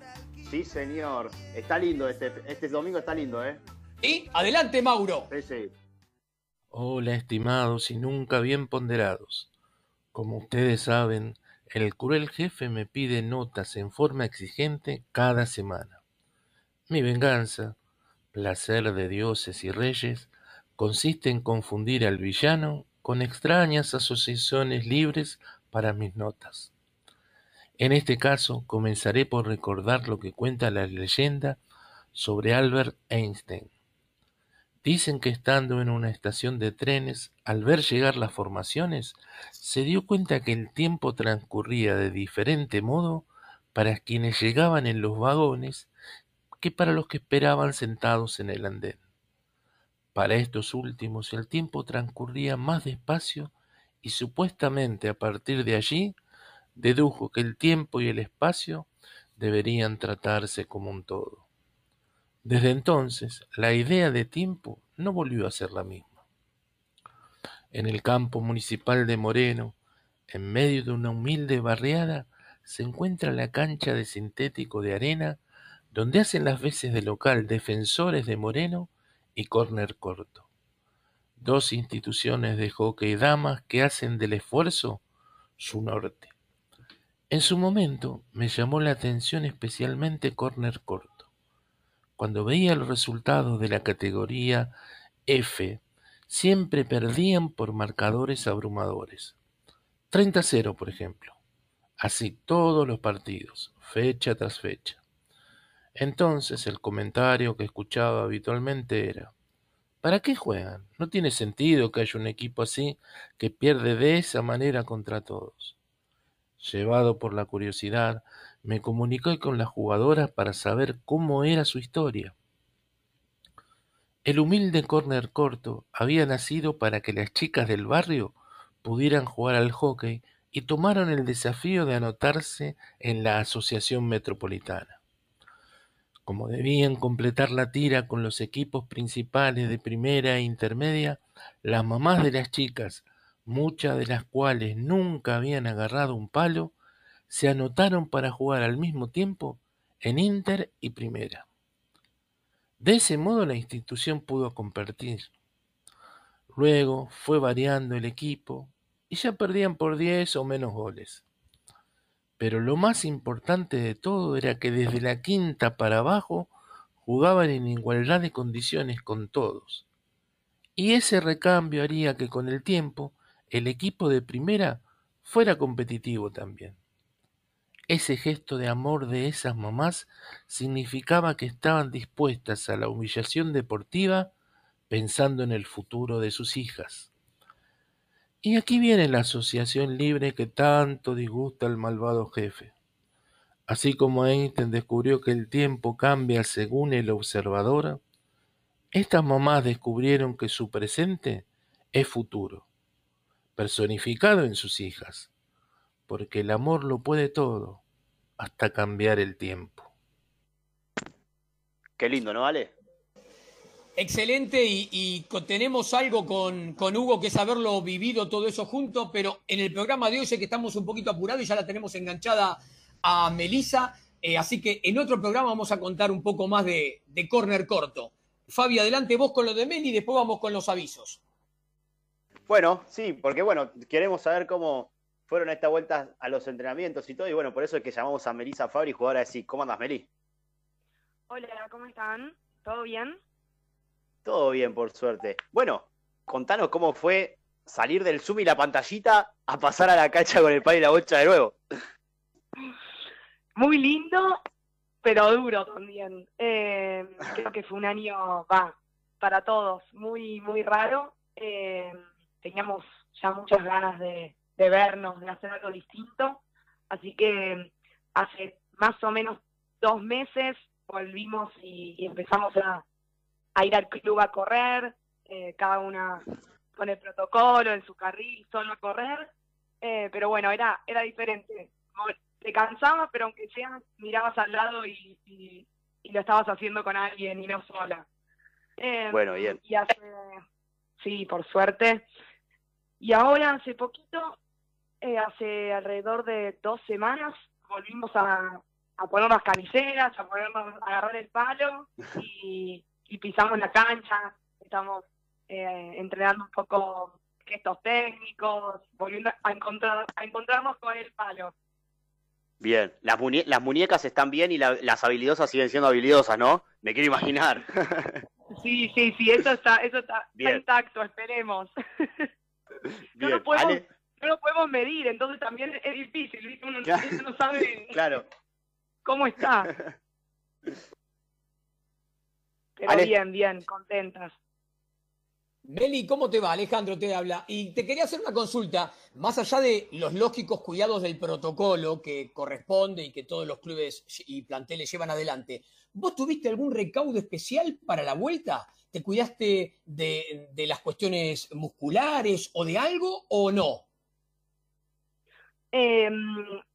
Sí, señor. Está lindo este, este domingo, está lindo, ¿eh? Y adelante, Mauro. Sí, sí. Hola, estimados y nunca bien ponderados. Como ustedes saben, el cruel jefe me pide notas en forma exigente cada semana. Mi venganza, placer de dioses y reyes, consiste en confundir al villano con extrañas asociaciones libres para mis notas. En este caso comenzaré por recordar lo que cuenta la leyenda sobre Albert Einstein. Dicen que estando en una estación de trenes, al ver llegar las formaciones, se dio cuenta que el tiempo transcurría de diferente modo para quienes llegaban en los vagones que para los que esperaban sentados en el andén. Para estos últimos el tiempo transcurría más despacio y supuestamente a partir de allí dedujo que el tiempo y el espacio deberían tratarse como un todo. Desde entonces, la idea de tiempo no volvió a ser la misma. En el campo municipal de Moreno, en medio de una humilde barriada, se encuentra la cancha de sintético de arena donde hacen las veces de local defensores de Moreno y córner corto. Dos instituciones de hockey damas que hacen del esfuerzo su norte. En su momento me llamó la atención especialmente córner corto. Cuando veía los resultados de la categoría F, siempre perdían por marcadores abrumadores. 30-0, por ejemplo. Así todos los partidos, fecha tras fecha. Entonces el comentario que escuchaba habitualmente era, ¿para qué juegan? No tiene sentido que haya un equipo así que pierde de esa manera contra todos. Llevado por la curiosidad, me comuniqué con las jugadoras para saber cómo era su historia. El humilde córner corto había nacido para que las chicas del barrio pudieran jugar al hockey y tomaron el desafío de anotarse en la Asociación Metropolitana. Como debían completar la tira con los equipos principales de primera e intermedia, las mamás de las chicas, muchas de las cuales nunca habían agarrado un palo, se anotaron para jugar al mismo tiempo en Inter y Primera. De ese modo la institución pudo competir. Luego fue variando el equipo, y ya perdían por diez o menos goles. Pero lo más importante de todo era que desde la quinta para abajo jugaban en igualdad de condiciones con todos. Y ese recambio haría que con el tiempo el equipo de primera fuera competitivo también. Ese gesto de amor de esas mamás significaba que estaban dispuestas a la humillación deportiva pensando en el futuro de sus hijas. Y aquí viene la asociación libre que tanto disgusta al malvado jefe. Así como Einstein descubrió que el tiempo cambia según el observador, estas mamás descubrieron que su presente es futuro, personificado en sus hijas, porque el amor lo puede todo, hasta cambiar el tiempo. Qué lindo, ¿no vale? Excelente y, tenemos algo con, Hugo que es haberlo vivido todo eso junto, pero en el programa de hoy sé que estamos un poquito apurados y ya la tenemos enganchada a Melisa, eh, así que en otro programa vamos a contar un poco más de, de corner corto. Fabi, adelante vos con lo de Meli y después vamos con los avisos. Bueno, sí, porque bueno, queremos saber cómo fueron esta vuelta a los entrenamientos y todo, y bueno, por eso es que llamamos a Melisa Fabri, jugadora de sí. ¿Cómo andas, Meli? Hola, ¿cómo están? ¿Todo bien? Todo bien, por suerte. Bueno, contanos cómo fue salir del Zoom y la pantallita a pasar a la cancha con el palo y la bocha de nuevo. Muy lindo, pero duro también. Eh, creo que fue un año, va, para todos, muy, muy raro. Eh, teníamos ya muchas ganas de, vernos, de hacer algo distinto. Así que hace más o menos dos meses volvimos y empezamos a, a ir al club a correr, eh, cada una con el protocolo, en su carril, solo a correr, eh, pero bueno, era, era diferente. Te cansabas, pero aunque sea, mirabas al lado y, y, lo estabas haciendo con alguien y no sola. Eh, bueno, bien. Y hace, sí, por suerte. Y ahora, hace poquito, hace alrededor de dos semanas, volvimos a, a poner las camiseras, a ponernos, a agarrar el palo y y pisamos la cancha, estamos eh, entrenando un poco gestos técnicos, volviendo a, encontrar, a encontrarnos con el palo. Bien, las, las muñecas están bien y las habilidosas siguen siendo habilidosas, ¿no? Me quiero imaginar. sí, sí, sí, eso está, eso está, intacto, esperemos. no, lo podemos, no lo podemos medir, entonces también es difícil, Uno, no sabe claro. cómo está. Pero bien, bien, contentas. Meli, ¿cómo te va? Alejandro te habla. Y te quería hacer una consulta, más allá de los lógicos cuidados del protocolo que corresponde y que todos los clubes y planteles llevan adelante, ¿vos tuviste algún recaudo especial para la vuelta? ¿Te cuidaste de, de las cuestiones musculares o de algo o no? Eh,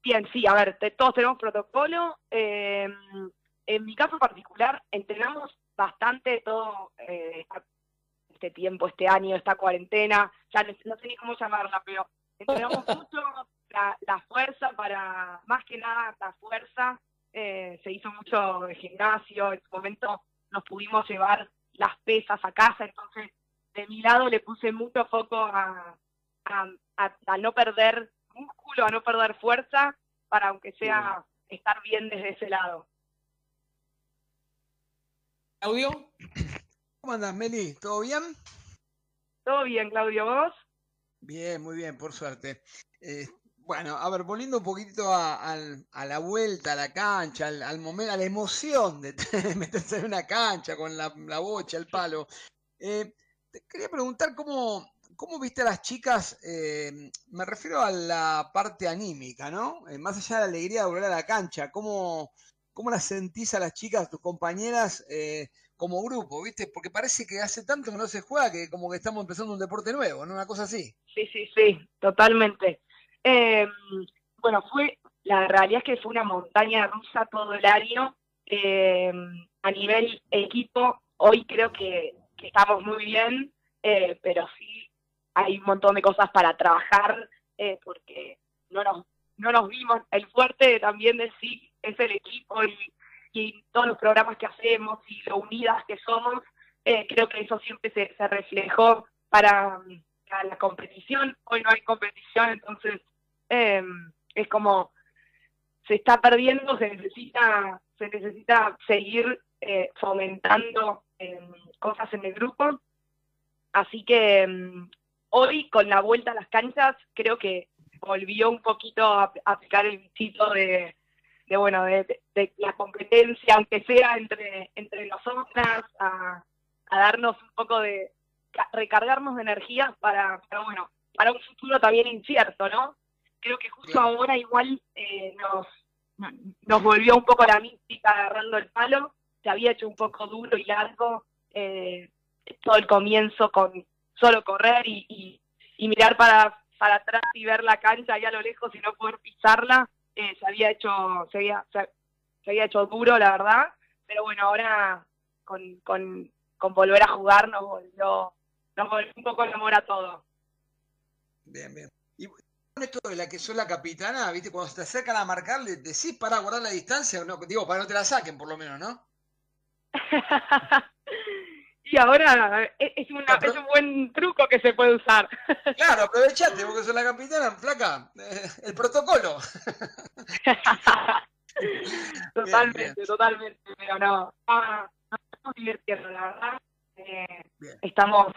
bien, sí, a ver, te, todos tenemos protocolo. Eh, en mi caso particular, entrenamos bastante todo eh, este tiempo, este año, esta cuarentena. Ya no, no, sé ni cómo llamarla, pero entrenamos mucho la, la, fuerza para, más que nada, la fuerza. Eh, se hizo mucho gimnasio. En su momento nos pudimos llevar las pesas a casa, entonces de mi lado le puse mucho foco a, a, a, a no perder músculo, a no perder fuerza, para aunque sea estar bien desde ese lado. Claudio. ¿Cómo andas, Meli? ¿Todo bien? Todo bien, Claudio, ¿vos? Bien, muy bien, por suerte. Eh, bueno, a ver, volviendo un poquito a, la vuelta a la cancha, al, momento, a la emoción de meterse en una cancha con la, la bocha, el palo. Eh, te quería preguntar cómo, ¿Cómo viste a las chicas? Eh, me refiero a la parte anímica, ¿no? Eh, más allá de la alegría de volver a la cancha, ¿cómo, cómo las sentís a las chicas, tus compañeras, eh, como grupo, viste? Porque parece que hace tanto que no se juega que como que estamos empezando un deporte nuevo, ¿no? Una cosa así. Sí, sí, sí, totalmente. Eh, bueno, fue, la realidad es que fue una montaña rusa todo el año. Eh, a nivel equipo, hoy creo que, estamos muy bien, eh, pero sí hay un montón de cosas para trabajar eh, porque no nos, no nos vimos. El fuerte también de sí es el equipo y, todos los programas que hacemos y lo unidas que somos. Eh, creo que eso siempre se, se reflejó para, la competición. Hoy no hay competición, entonces eh, es como se está perdiendo, se necesita, se necesita seguir eh, fomentando cosas en el grupo. Así que mm, hoy con la vuelta a las canchas creo que volvió un poquito a, a aplicar el bichito de, bueno, de, la competencia, aunque sea entre, entre nosotras, a, a, darnos un poco de, recargarnos de energía para, para, bueno, para un futuro también incierto, ¿no? Creo que justo ahora igual eh, nos, nos volvió un poco la mística agarrando el palo, se había hecho un poco duro y largo eh, todo el comienzo con solo correr y, y, y, mirar para, para atrás y ver la cancha ahí a lo lejos y no poder pisarla, eh, se había hecho, se había, se, se, había hecho duro, la verdad, pero bueno, ahora con, con, con volver a jugar nos volvió, nos volvió un poco el amor a todo. Bien, bien. Esto de la que soy la capitana, viste, cuando se te acercan a marcar, ¿le decís para guardar la distancia? No, digo, para no te la saquen, por lo menos, ¿no? y ahora es, una, es, un buen truco que se puede usar. Claro, aprovechate, porque sos la capitana, flaca, eh, el protocolo. totalmente, bien, bien. totalmente, pero no, no, no estamos divirtiendo, la verdad. Eh, estamos,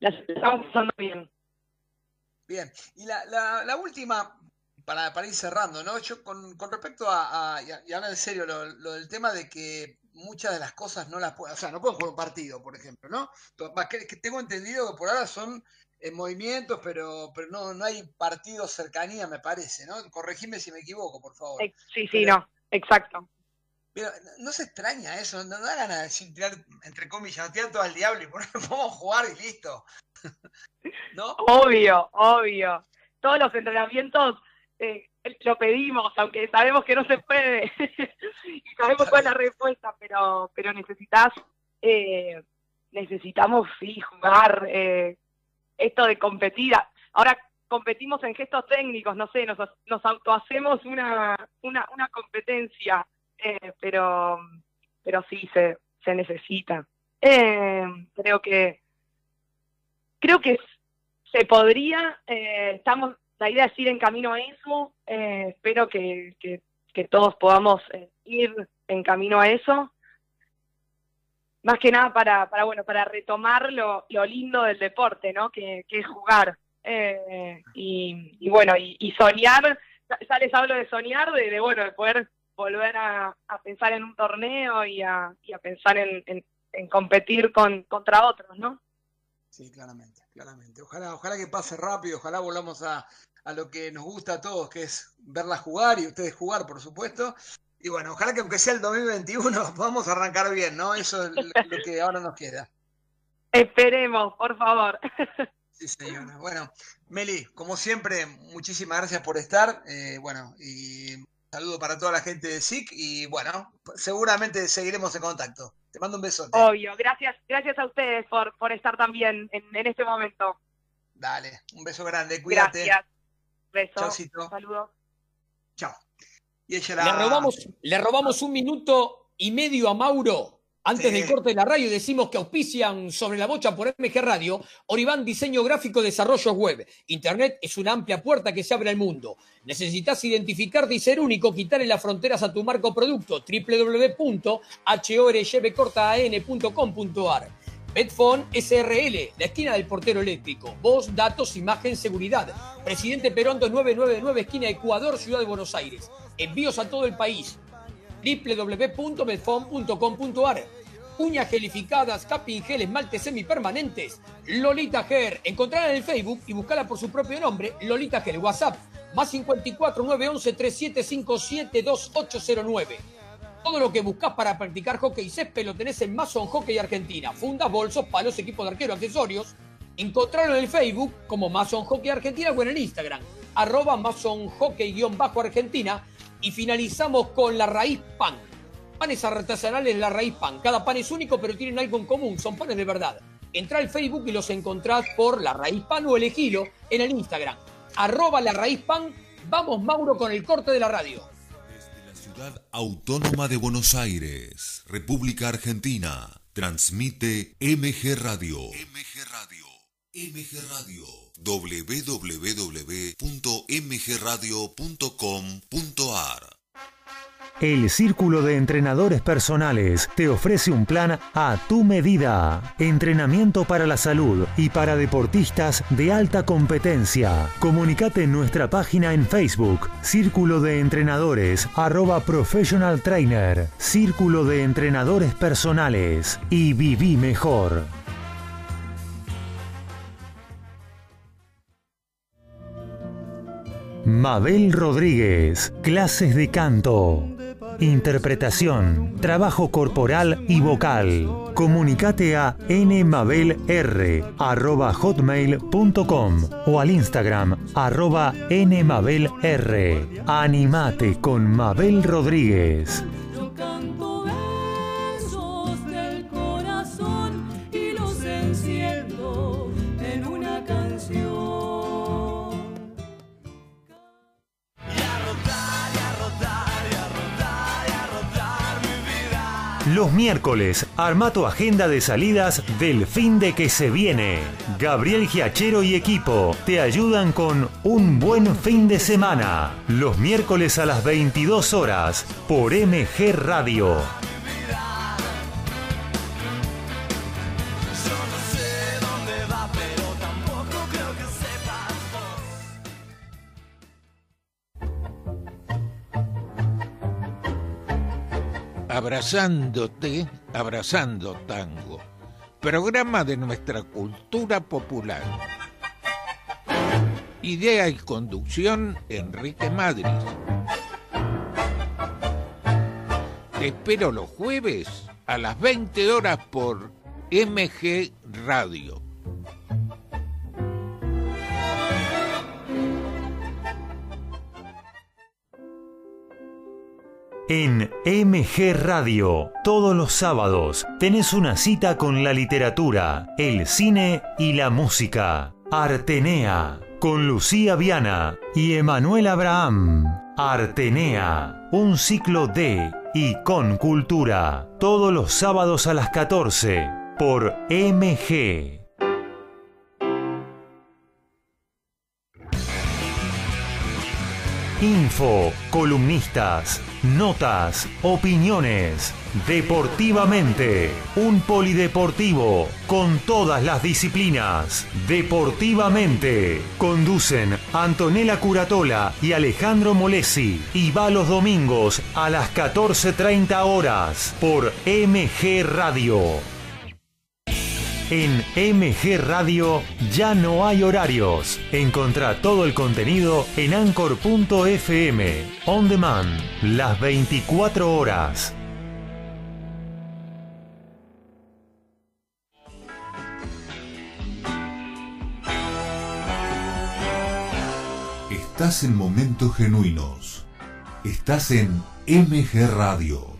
las estamos pasando bien. Bien, y la, la, la última, para, para, ir cerrando, ¿no? Yo con, con respecto a, a y, y hablar en serio, lo, lo, del tema de que muchas de las cosas no las pueden, o sea, no pueden jugar un partido, por ejemplo, ¿no? Que, que tengo entendido que por ahora son en movimientos, pero, pero no, no hay partidos cercanía, me parece, ¿no? Corregime si me equivoco, por favor. Sí, sí, pero, no, exacto. Pero no se extraña eso, no, da ganas de decir, tirar, entre comillas, tirar todo al diablo y poner, podemos jugar y listo. ¿No? Obvio, obvio. Todos los entrenamientos eh, lo pedimos, aunque sabemos que no se puede y sabemos cuál es la respuesta, pero pero necesitas eh, necesitamos sí jugar eh, esto de competir. Ahora competimos en gestos técnicos, no sé, nos, nos autohacemos una, una, una competencia, eh, pero pero sí se, se necesita. Creo que creo que se podría, eh, estamos la idea es ir en camino a eso. Eh, espero que, que, todos podamos eh, ir en camino a eso. Más que nada para, para bueno, para retomar lo, lo lindo del deporte, ¿no? Que, que es jugar. Y, y, bueno, y, soñar, ya les hablo de soñar, de, bueno, de poder volver a, a, pensar en un torneo y a, y a pensar en, en, en competir con, contra otros, ¿no? Sí, claramente, claramente. Ojalá, ojalá que pase rápido, ojalá volvamos a, a lo que nos gusta a todos, que es verlas jugar y ustedes jugar, por supuesto. Y bueno, ojalá que aunque sea el 2021 podamos arrancar bien, ¿no? Eso es lo que ahora nos queda. Esperemos, por favor. Sí, señora. Bueno, Meli, como siempre, muchísimas gracias por estar. Eh, bueno, y saludo para toda la gente de SIC y bueno, seguramente seguiremos en contacto. Te mando un beso. Obvio, gracias, gracias a ustedes por, por estar también en, este momento. Dale, un beso grande, cuídate. Gracias. Beso. Saludos. Chao. Y ella le, robamos, le robamos un minuto y medio a Mauro antes del corte de la radio decimos que auspician sobre la bocha por MG Radio, Oribán Diseño Gráfico Desarrollo Web. Internet es una amplia puerta que se abre al mundo. Necesitas identificarte y ser único, quitarle las fronteras a tu marco producto. www.horyvcortaan.com.ar Betfone SRL, la esquina del portero eléctrico. Voz, datos, imagen, seguridad. Presidente Perón 999, esquina Ecuador, Ciudad de Buenos Aires. Envíos a todo el país www.medfon.com.ar. Uñas gelificadas, capping gel, esmaltes semipermanentes. Lolita Ger. Encontrarla en el Facebook y buscarla por su propio nombre, Lolita Ger. WhatsApp, más 54 911 3757 2809. Todo lo que buscas para practicar hockey césped lo tenés en Mason Hockey Argentina. Fundas, bolsos, palos, equipos de arquero, accesorios. Encontrarlo en el Facebook como Mason Hockey Argentina o en el Instagram, arroba Mason Hockey-Argentina y finalizamos con la raíz pan. Panes artesanales La Raíz Pan. Cada pan es único, pero tienen algo en común. Son panes de verdad. Entra al Facebook y los encontrás por La Raíz Pan o elegilo en el Instagram. Arroba La Raíz Pan. Vamos, Mauro, con el corte de la radio. Desde la ciudad autónoma de Buenos Aires, República Argentina, transmite MG Radio. MG Radio. MG Radio. www.mgradio.com.ar el Círculo de Entrenadores Personales te ofrece un plan a tu medida. Entrenamiento para la salud y para deportistas de alta competencia. Comunicate en nuestra página en Facebook, Círculo de Entrenadores, arroba Professional Trainer, Círculo de Entrenadores Personales y viví mejor. Mabel Rodríguez, clases de canto interpretación, trabajo corporal y vocal. Comunicate a nmabelr.hotmail.com o al Instagram arroba nmabelr. Animate con Mabel Rodríguez. Los miércoles, arma tu agenda de salidas del fin de que se viene. Gabriel Giachero y equipo te ayudan con un buen fin de semana. Los miércoles a las 22 horas por MG Radio. Abrazándote, abrazando tango, programa de nuestra cultura popular. Idea y conducción, Enrique Madrid. Te espero los jueves a las 20 horas por MG Radio. En MG Radio, todos los sábados, tenés una cita con la literatura, el cine y la música. Artenea, con Lucía Viana y Emanuel Abraham. Artenea, un ciclo de y con cultura, todos los sábados a las 14, por MG. Info, columnistas, notas, opiniones. Deportivamente, un polideportivo con todas las disciplinas. Deportivamente, conducen Antonella Curatola y Alejandro Molesi y va los domingos a las 14.30 horas por MG Radio. En MG Radio ya no hay horarios. Encontrá todo el contenido en anchor.fm. On demand, las 24 horas. Estás en momentos genuinos. Estás en MG Radio.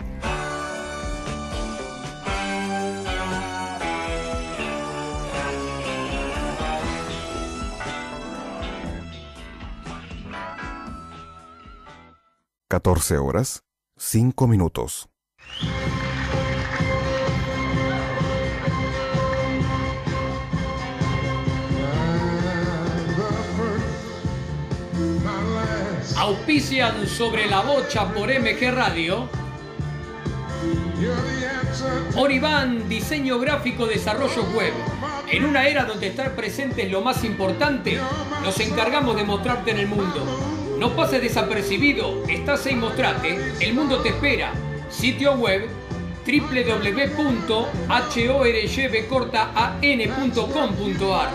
Catorce horas, cinco minutos. Auspician sobre la bocha por MG Radio. Oriban, diseño gráfico, desarrollo web. En una era donde estar presente es lo más importante, nos encargamos de mostrarte en el mundo. No pases desapercibido, estás ahí, mostrate, el mundo te espera. Sitio web www.horyvcortaan.com.ar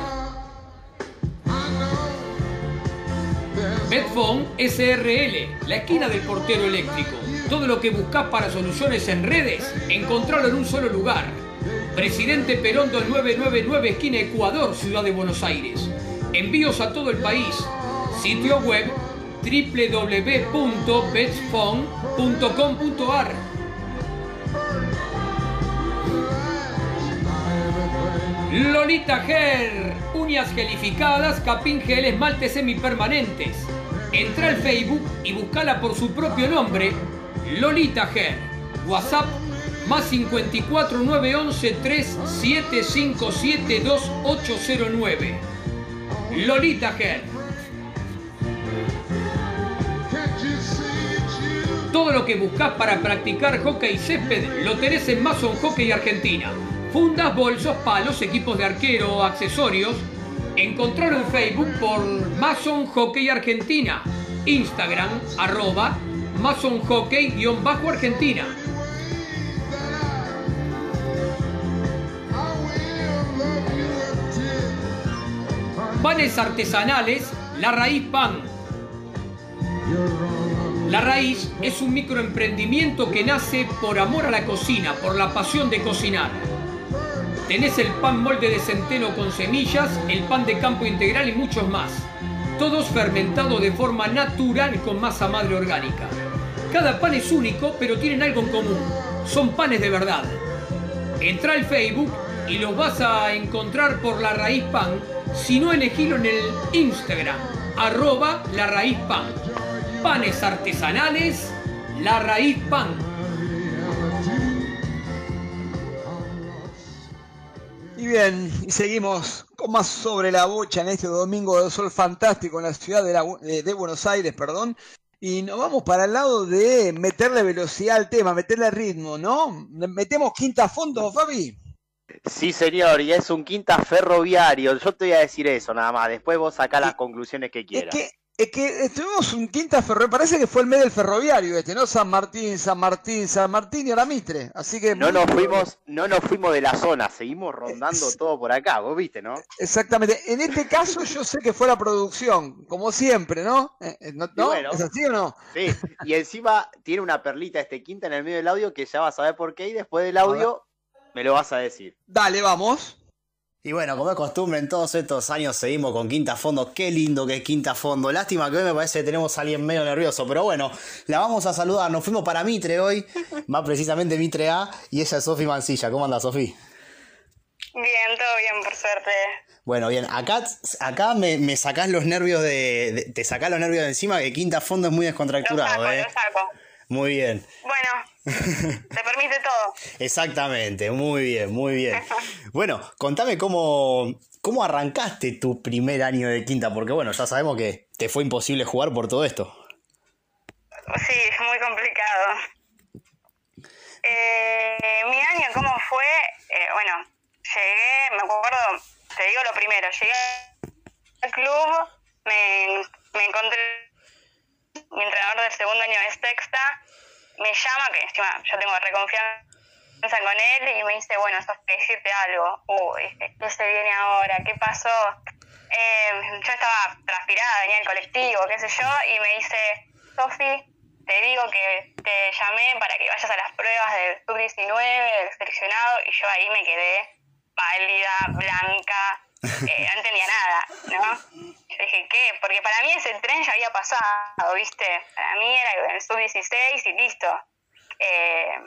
Medphone SRL, la esquina del portero eléctrico. Todo lo que buscas para soluciones en redes, encontralo en un solo lugar. Presidente Perón 2999, esquina Ecuador, Ciudad de Buenos Aires. Envíos a todo el país. Sitio web www.betsphone.com.ar Lolita Hair, uñas gelificadas, capín gel, esmaltes semipermanentes. Entra al Facebook y buscala por su propio nombre, Lolita Hair. WhatsApp más 54 911 3757 2809. Lolita Hair. Todo lo que buscas para practicar hockey césped lo tenés en Mason Hockey Argentina. Fundas, bolsos, palos, equipos de arquero accesorios. Encontrarlo en Facebook por Mason Hockey Argentina. Instagram, arroba Mason Hockey-Argentina. Panes artesanales, La Raíz Pan. La Raíz es un microemprendimiento que nace por amor a la cocina, por la pasión de cocinar. Tenés el pan molde de centeno con semillas, el pan de campo integral y muchos más. Todos fermentados de forma natural con masa madre orgánica. Cada pan es único, pero tienen algo en común. Son panes de verdad. Entra al Facebook y los vas a encontrar por La Raíz Pan, si no elegilo en el Instagram, arroba La Raíz Pan. Panes artesanales, La Raíz Pan. Y bien, y seguimos con más sobre la bocha en este domingo de sol fantástico en la ciudad de, la- de- de Buenos Aires, perdón. Y nos vamos para el lado de meterle velocidad al tema, meterle ritmo, ¿no? Metemos quinta a fondo, Fabi. Sí, señor, y es un quinta ferroviario. Yo te voy a decir eso nada más. Después vos sacá las conclusiones que quieras. que, es que estuvimos un quinta ferroviario, parece que fue el mes del ferroviario este, ¿no? San Martín, San Martín, San Martín y ahora Mitre. Así que No nos fuimos, no nos fuimos de la zona, seguimos rondando todo por acá, vos viste, ¿no? Exactamente. En este caso yo sé que fue la producción, como siempre, ¿no? Eh, eh, ¿No? Bueno. ¿Es así o no? Sí, y encima tiene una perlita este quinta en el medio del audio que ya vas a ver por qué y después del audio me lo vas a decir. Dale, vamos. Y bueno, como es costumbre, en todos estos años seguimos con Quinta Fondo. Qué lindo que es Quinta Fondo. Lástima que hoy me parece que tenemos a alguien medio nervioso, pero bueno, la vamos a saludar. Nos fuimos para Mitre hoy, más precisamente Mitre A, y ella es Sofi Mancilla. ¿Cómo anda, Sofi? Bien, todo bien, por suerte. Bueno, bien, acá, acá me, me sacás los nervios de, de- Te sacás los nervios de encima, que Quinta Fondo es muy descontracturado, ¿eh? Lo saco. Muy bien. Bueno, te permite todo. Exactamente, muy bien, muy bien. Bueno, contame cómo, cómo arrancaste tu primer año de quinta, porque bueno, ya sabemos que te fue imposible jugar por todo esto. Sí, es muy complicado. Eh, mi año, ¿cómo fue? Eh, bueno, llegué, me acuerdo, te digo lo primero, llegué al club, me, me encontré, mi entrenador del segundo año de sexta, me llama, que encima yo tengo reconfianza con él, y me dice, bueno, eso que decirte algo. Uy, ¿qué se viene ahora? ¿Qué pasó? Eh, yo estaba transpirada, venía el colectivo, qué sé yo, y me dice, Sofi, te digo que te llamé para que vayas a las pruebas del sub-19, del seleccionado, y yo ahí me quedé pálida, blanca, eh, entendía nada, ¿no? Yo dije, ¿qué? Porque para mí ese tren ya había pasado, ¿viste? Para mí era el sub-16 y listo. Eh,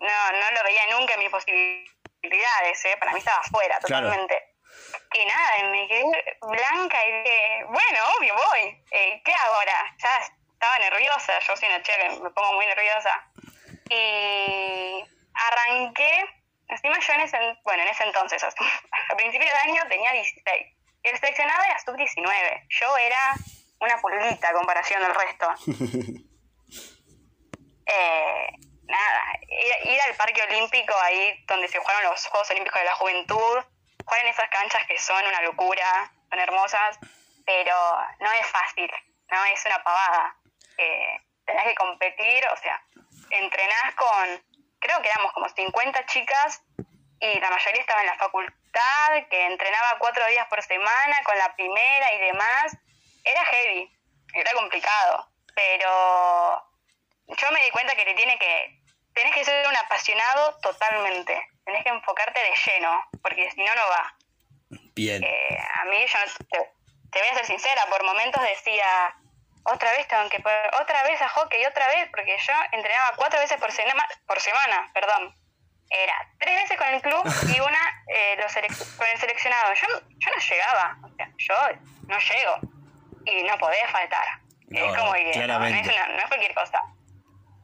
no, no lo veía nunca en mis posibilidades, ¿eh? Para mí estaba afuera Claro. totalmente. Y nada, me quedé blanca y dije, bueno, obvio, voy. Eh, ¿Qué hago ahora? Ya estaba nerviosa, yo soy una chica que me pongo muy nerviosa. Y arranqué, encima yo en ese, bueno, en ese entonces, a principios del año tenía 16. El seleccionado era sub-19. Yo era una pulguita a comparación del resto. Eh, nada, ir, ir al Parque Olímpico, ahí donde se jugaron los Juegos Olímpicos de la Juventud, jugar en esas canchas que son una locura, son hermosas, pero no es fácil, no es una pavada. Eh, tenés que competir, o sea, entrenás con, creo que éramos como 50 chicas y la mayoría estaba en la facultad, que entrenaba cuatro días por semana con la primera y demás. Era heavy, era complicado, pero yo me di cuenta que le tiene que, tenés que ser un apasionado totalmente, tenés que enfocarte de lleno, porque si no, no va. Bien. Eh, a mí, yo te, te voy a ser sincera, por momentos decía, otra vez tengo que poner- otra vez a hockey, otra vez, porque yo entrenaba cuatro veces por, sema- por semana, perdón. Era tres veces con el club y una eh, los con el seleccionado. Yo, yo no llegaba, o sea, yo no llego y no podés faltar. No, es como que no, es, una- no es cualquier cosa.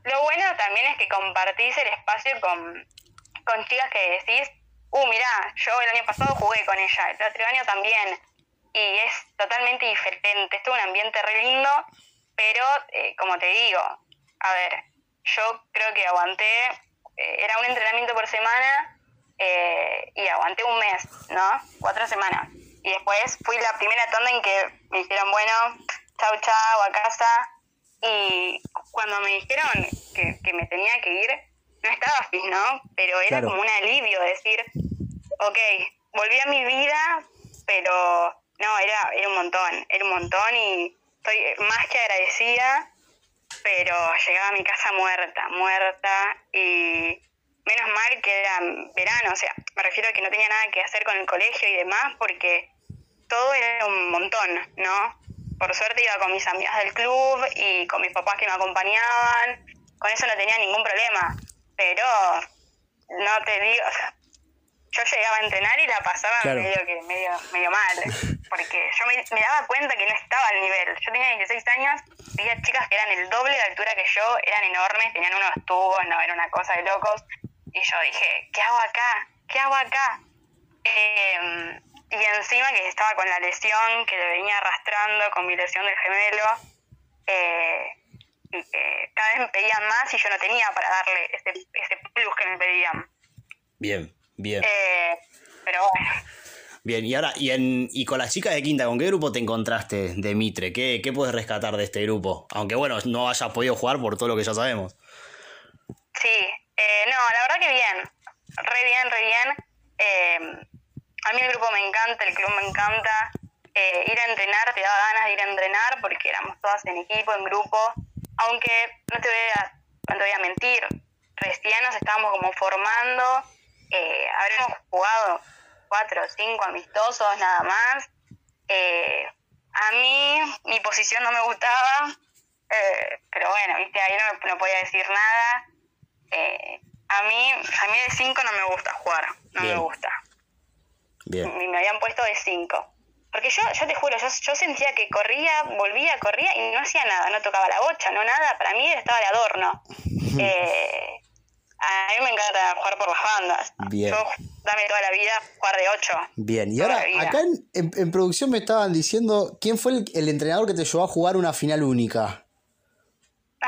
Lo bueno también es que compartís el espacio con, con chicas que decís, uh, mirá, yo el año pasado jugué con ella, el otro año también, y es totalmente diferente, es todo un ambiente re lindo, pero eh, como te digo, a ver, yo creo que aguanté, era un entrenamiento por semana eh, y aguanté un mes, ¿no? Cuatro semanas. Y después fui la primera tanda en que me dijeron, bueno, chau, chau, a casa. Y cuando me dijeron que, que me tenía que ir, no estaba feliz, ¿no? Pero era Claro. como un alivio decir, ok, volví a mi vida, pero no, era, era un montón, era un montón y estoy más que agradecida, pero llegaba a mi casa muerta, muerta y menos mal que era verano, o sea, me refiero a que no tenía nada que hacer con el colegio y demás porque todo era un montón, ¿no? Por suerte iba con mis amigas del club y con mis papás que me acompañaban, con eso no tenía ningún problema, pero no te digo, o sea, yo llegaba a entrenar y la pasaba Claro. medio que medio medio mal, porque yo me, me daba cuenta que no estaba al nivel. Yo tenía 16 años, veía chicas que eran el doble de altura que yo, eran enormes, tenían unos tubos, no, era una cosa de locos. Y yo dije, ¿qué hago acá? ¿Qué hago acá? Eh, y encima que estaba con la lesión que le venía arrastrando, con mi lesión del gemelo, eh, y que cada vez me pedían más y yo no tenía para darle ese, ese plus que me pedían. Bien, bien. Eh, pero bueno, Bien, y ahora, y, en, y con las chicas de Quinta, ¿con qué grupo te encontraste de Mitre? ¿Qué, ¿Qué puedes rescatar de este grupo? Aunque bueno, no hayas podido jugar por todo lo que ya sabemos. sí, eh, no, la verdad que bien, re bien, re bien. Eh, a mí el grupo me encanta, el club me encanta. Eh, ir a entrenar, te daba ganas de ir a entrenar porque éramos todas en equipo, en grupo. Aunque no te voy a, no te voy a mentir, recién nos estábamos como formando. Eh, habremos jugado cuatro o cinco amistosos nada más. Eh, a mí mi posición no me gustaba, eh, pero bueno, viste, ahí no, no podía decir nada. Eh, a mí, a mí de 5 no me gusta jugar, no Bien. me gusta. Bien. Me, me habían puesto de 5. Porque yo, yo te juro, yo, yo sentía que corría, volvía, corría y no hacía nada, no tocaba la bocha, no nada, para mí estaba de adorno. Eh, a mí me encanta jugar por las bandas. Bien. Yo dame toda la vida jugar de 8. Bien, y ahora acá en, en- en producción me estaban diciendo quién fue el, el entrenador que te llevó a jugar una final única.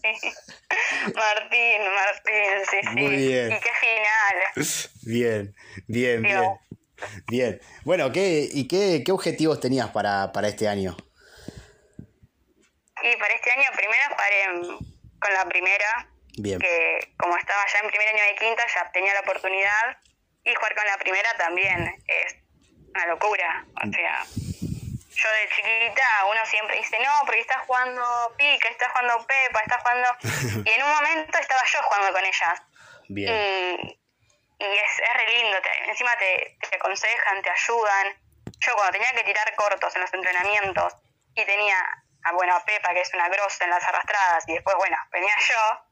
Sí. Martín, Martín, sí, sí. Muy bien. Y qué final. Bien, bien, bien. Dios. Bien. Bueno, ¿qué, ¿y qué, qué objetivos tenías para, para este año? Y para este año primero en- con la primera, Bien. que como estaba ya en primer año de quinta ya tenía la oportunidad y jugar con la primera también es una locura. O sea, yo de chiquita uno siempre dice, no, porque está jugando Pica, está jugando Pepa, está jugando... y en un momento estaba yo jugando con ellas. Bien. Y y es, es re lindo, te- encima te, te aconsejan, te ayudan. Yo cuando tenía que tirar cortos en los entrenamientos y tenía, a, bueno, a Pepa, que es una grosa en las arrastradas, y después, bueno, venía yo,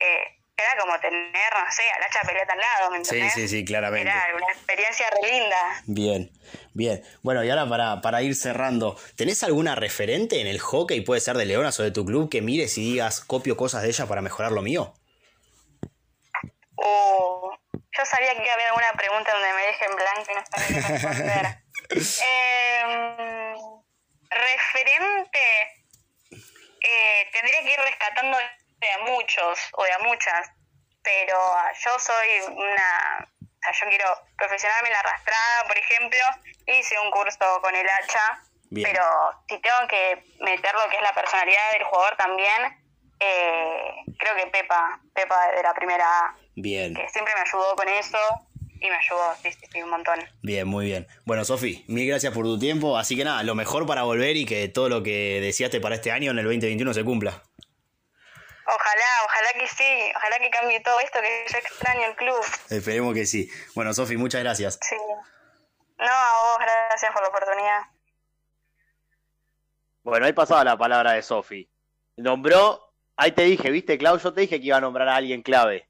eh, era como tener, no sé, a Lacha Peleta al lado, ¿me Sí, entendés? sí, sí, claramente. Era una experiencia re linda. Bien, bien. Bueno, y ahora para, para ir cerrando, ¿tenés alguna referente en el hockey, puede ser de Leonas o de tu club, que mires y digas, copio cosas de ella para mejorar lo mío? O yo sabía que iba a haber alguna pregunta donde me deje en blanco y no sabía qué responder. Em, referente, eh, tendría que ir rescatando de a muchos o de a muchas, pero ah, yo soy una, o sea, yo quiero profesionarme en la arrastrada, por ejemplo, hice un curso con el hacha, Bien. pero si tengo que meter lo que es la personalidad del jugador también, eh, creo que Pepa, Pepa de la primera A, Bien, que siempre me ayudó con eso y me ayudó, sí, sí, sí, un montón. bien, muy bien. Bueno, Sofi, mil gracias por tu tiempo. Así que nada, lo mejor para volver y que todo lo que deseaste para este año en el 2021 se cumpla. Ojalá, ojalá que sí, ojalá que cambie todo esto que yo extraño el club. Esperemos que sí. Bueno, Sofi, muchas gracias. Sí. No, a vos, gracias por la oportunidad. Bueno, ahí pasaba la palabra de Sofi. Nombró, ahí te dije, viste, Clau, yo te dije que iba a nombrar a alguien clave.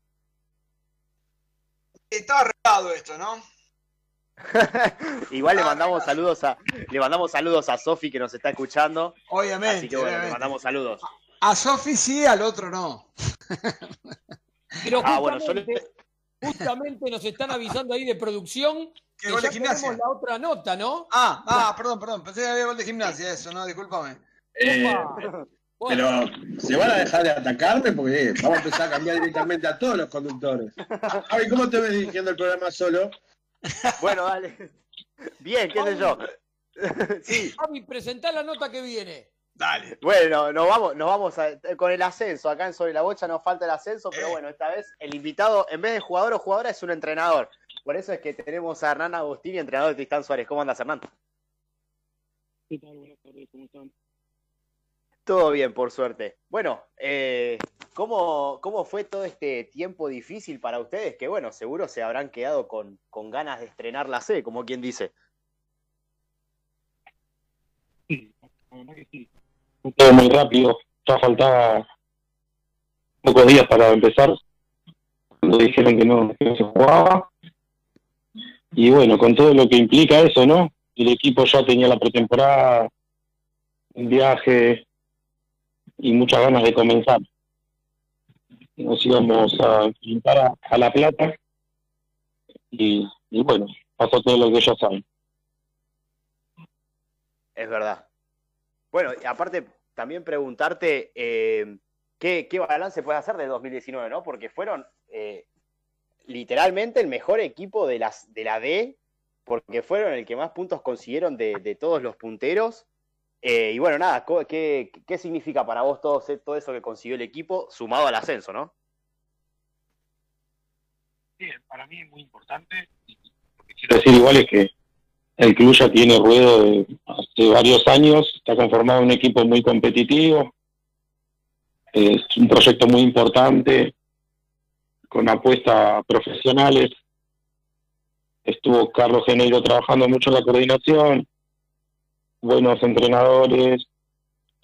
Estaba arreglado esto, ¿no? Igual le mandamos saludos a, le mandamos saludos a Sofi que nos está escuchando. Obviamente, Así que bueno, le mandamos saludos. A Sofi sí, al otro no. Pero Ah, bueno, yo justamente, justamente nos están avisando ahí de producción que gol de ya gimnasia. tenemos la otra nota, ¿no? Ah, ah, perdón, perdón. Pensé que había gol de gimnasia, eso, no, discúlpame. Eh, pero, ¿se van a dejar de atacarme? Porque vamos a empezar a cambiar directamente a todos los conductores. Javi, ¿cómo te ves dirigiendo el programa solo? Bueno, dale. Bien, qué sé yo. Sí. Javi, presentá la nota que viene. Dale. Bueno, nos vamos, nos vamos a- con el ascenso. Acá en Sobre la Bocha nos falta el ascenso, pero bueno, esta vez el invitado, en vez de jugador o jugadora, es un entrenador. Por eso es que tenemos a Hernán Agostini, entrenador de Tristán Suárez. ¿Cómo andas, Hernán? ¿Qué tal? Buenas tardes, ¿cómo están? Todo bien, por suerte. Bueno, eh, ¿cómo, ¿cómo fue todo este tiempo difícil para ustedes? Que bueno, seguro se habrán quedado con, con ganas de estrenar la C, como quien dice. Sí, la verdad que sí. Todo muy rápido, ya faltaba pocos días para empezar. Cuando dijeron que no, se jugaba. Y bueno, con todo lo que implica eso, ¿no? El equipo ya tenía la pretemporada, un viaje y muchas ganas de comenzar. Nos íbamos a enfrentar a, a La Plata y, y bueno, pasó todo lo que ya saben. Es verdad. Bueno, y aparte, también preguntarte eh, ¿qué, qué balance puede hacer de 2019, ¿no? Porque fueron eh, literalmente el mejor equipo de, las, de la D, porque fueron el que más puntos consiguieron de, de todos los punteros. Eh, y bueno, nada, ¿qué, ¿qué significa para vos todo, todo eso que consiguió el equipo sumado al ascenso, no? Sí, para mí es muy importante. Lo que quiero decir igual es que el club ya tiene ruedo de hace varios años, está conformado un equipo muy competitivo, es un proyecto muy importante, con apuestas profesionales. Estuvo Carlos Geneiro trabajando mucho en la coordinación, buenos entrenadores,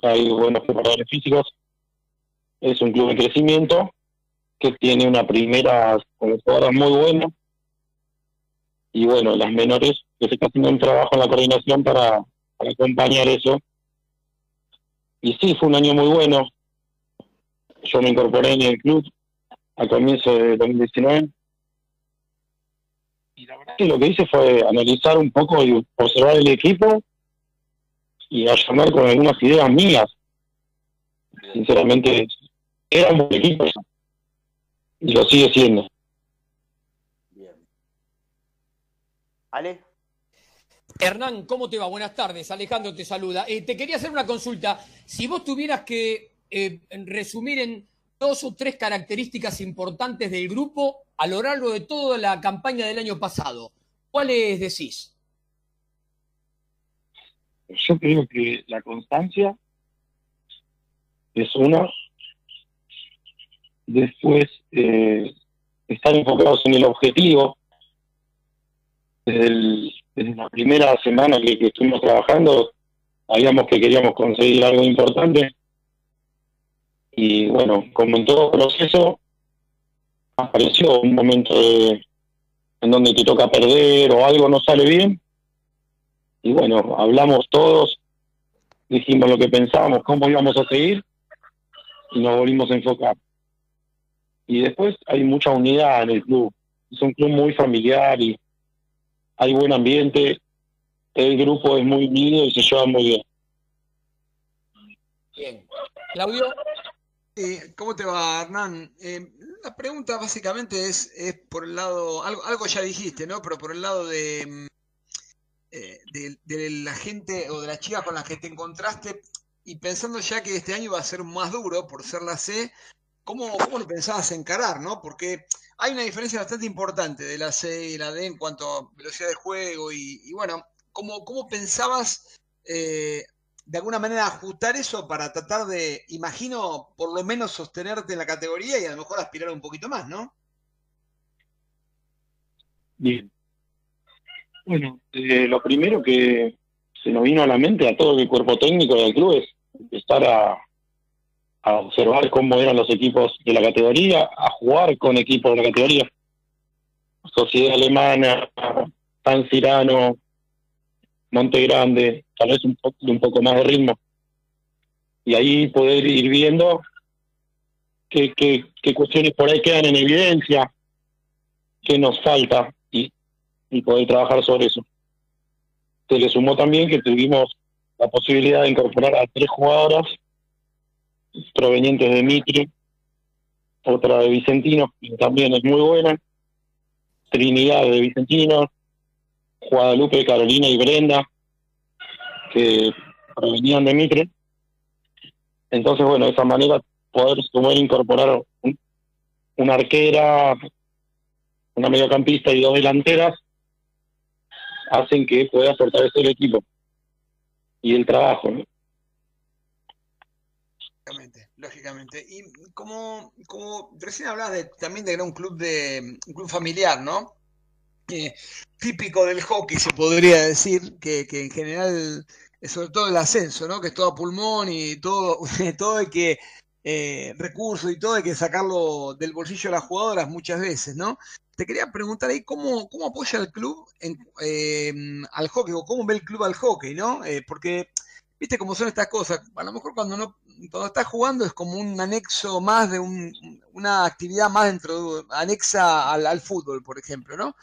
hay buenos preparadores físicos. Es un club en crecimiento que tiene una primera con jugadoras muy buena y bueno, las menores que se está haciendo un trabajo en la coordinación para, acompañar eso. Y sí, fue un año muy bueno. Yo me incorporé en el club a comienzo de 2019. Y la verdad que lo que hice fue analizar un poco y observar el equipo y llamar con algunas ideas mías. Sinceramente, era un buen equipo y lo sigue siendo. ¿Ale? Hernán, ¿cómo te va? Buenas tardes. Alejandro te saluda. Eh, te quería hacer una consulta. Si vos tuvieras que eh, resumir en dos o tres características importantes del grupo a lo largo de toda la campaña del año pasado, ¿cuáles decís? Yo creo que la constancia es una. Después, eh, estar enfocados en el objetivo. Desde, el- desde la primera semana que, estuvimos trabajando, sabíamos que queríamos conseguir algo importante. Y bueno, como en todo proceso, apareció un momento de, en donde te toca perder o algo no sale bien. Y bueno, hablamos todos, dijimos lo que pensábamos, cómo íbamos a seguir y nos volvimos a enfocar. Y después hay mucha unidad en el club. Es un club muy familiar y hay buen ambiente. El grupo es muy unido y se lleva muy bien. Bien. Claudio. Eh, ¿Cómo te va, Hernán? Eh, la pregunta básicamente es, es por el lado, algo, algo ya dijiste, ¿no? Pero por el lado de, mm, eh, de, de la gente o de las chicas con las que te encontraste y pensando ya que este año va a ser más duro por ser la C, ¿cómo, cómo lo pensabas encarar, no? Porque hay una diferencia bastante importante de la C y la D en cuanto a velocidad de juego y, bueno, ¿cómo, cómo pensabas eh, de alguna manera ajustar eso para tratar de, imagino, por lo menos sostenerte en la categoría y a lo mejor aspirar un poquito más, ¿no? Bien. Bueno, eh, lo primero que se nos vino a la mente a todo el cuerpo técnico del club es empezar a, a observar cómo eran los equipos de la categoría, a jugar con equipos de la categoría. Sociedad Alemana, San Cirano, Monte Grande, tal vez un poco, un poco más de ritmo. Y ahí poder ir viendo qué, qué, qué cuestiones por ahí quedan en evidencia, qué nos falta y, y poder trabajar sobre eso. Se le sumó también que tuvimos la posibilidad de incorporar a tres jugadoras provenientes de Mitre, otra de Vicentino, que también es muy buena, Trinidad de Vicentino, Guadalupe, Carolina y Brenda, que provenían de Mitre. Entonces, bueno, de esa manera poder, poder incorporar un- una arquera, una mediocampista y dos delanteras hacen que pueda fortalecer el equipo y el trabajo. ¿no? Lógicamente. Y como, recién hablabas de, también de que era un club de un club familiar, ¿no? Eh, típico del hockey, se podría decir, que, en general, eh, sobre todo el ascenso, ¿no? Que es todo a pulmón y todo, todo hay que, eh, recursos y todo hay que sacarlo del bolsillo de las jugadoras muchas veces, ¿no? Te quería preguntar ahí cómo, cómo apoya el club eh, al hockey o cómo ve el club al hockey, ¿no? Porque viste cómo son estas cosas. A lo mejor cuando no, cuando estás jugando es como un anexo más de un- una actividad más dentro, de- anexa al, fútbol, por ejemplo, ¿no?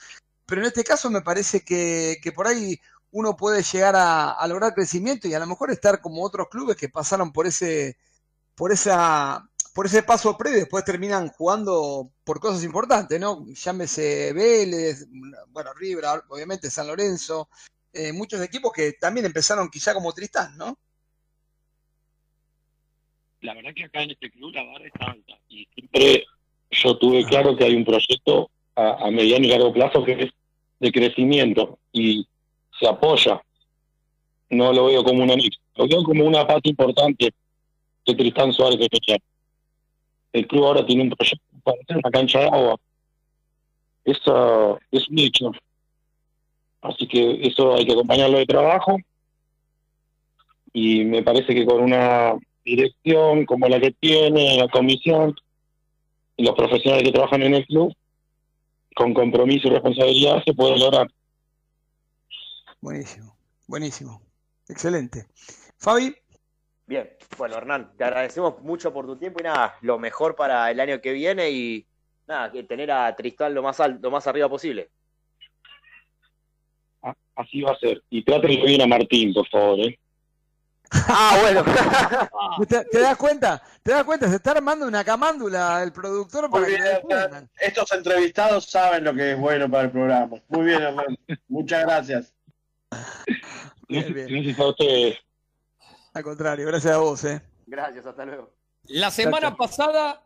Pero en este caso me parece que, por ahí uno puede llegar a, lograr crecimiento y a lo mejor estar como otros clubes que pasaron por ese, por esa, por ese paso previo después terminan jugando por cosas importantes, ¿no? Llámese Vélez, bueno, River, obviamente San Lorenzo, eh, muchos equipos que también empezaron quizá como Tristán, ¿no? La verdad que acá en este club la vara está alta y siempre yo tuve claro que hay un proyecto a, a mediano y largo plazo que es de crecimiento y se apoya. No lo veo como un anexo, lo veo como una parte importante de Tristán Suárez de Pechar. El club ahora tiene un proyecto para hacer una cancha de agua. Eso es un hecho. Así que eso hay que acompañarlo de trabajo y me parece que con una dirección como la que tiene la comisión y los profesionales que trabajan en el club, con compromiso y responsabilidad se puede lograr. Buenísimo, buenísimo. Excelente. Fabi, Bien, bueno Hernán, te agradecemos mucho por tu tiempo y nada, lo mejor para el año que viene y nada, que tener a Tristán lo más alto, lo más arriba posible. Así va a ser. Y trátenlo bien a Martín, por favor. ¿eh? Ah, bueno. ¿te, te das cuenta? ¿Te das cuenta? Se está armando una camándula el productor para que lo defiendan. Estos entrevistados saben lo que es bueno para el programa. Muy bien, Hernán. Muchas gracias. Bien, bien. Gracias a ustedes. Al contrario, gracias a vos, eh. Gracias, hasta luego. La semana pasada,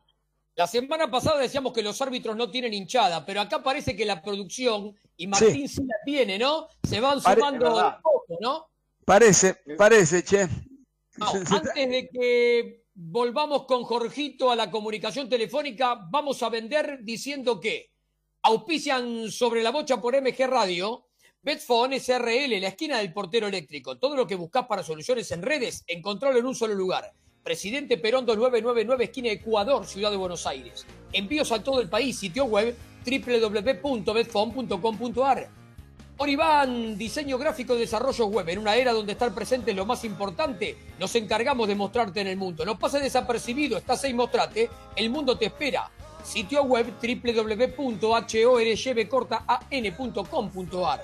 la semana pasada decíamos que los árbitros no tienen hinchada, pero acá parece que la producción y Martín sí, la tiene, ¿no? Se van Pare- sumando poco, ¿no? Parece, parece, che. No, antes de que volvamos con Jorgito a la comunicación telefónica. Vamos a vender diciendo que auspician sobre la bocha por MG Radio. Betfone SRL, la esquina del portero eléctrico. Todo lo que buscas para soluciones en redes, encontrarlo en un solo lugar. Presidente Perón 2999, esquina Ecuador, Ciudad de Buenos Aires. Envíos a todo el país, sitio web www.betfone.com.ar. Oribán, diseño gráfico y desarrollo web. En una era donde estar presente es lo más importante, nos encargamos de mostrarte en el mundo. No pase desapercibido, estás ahí, mostrate, el mundo te espera. Sitio web www.horbcortaan.com.ar.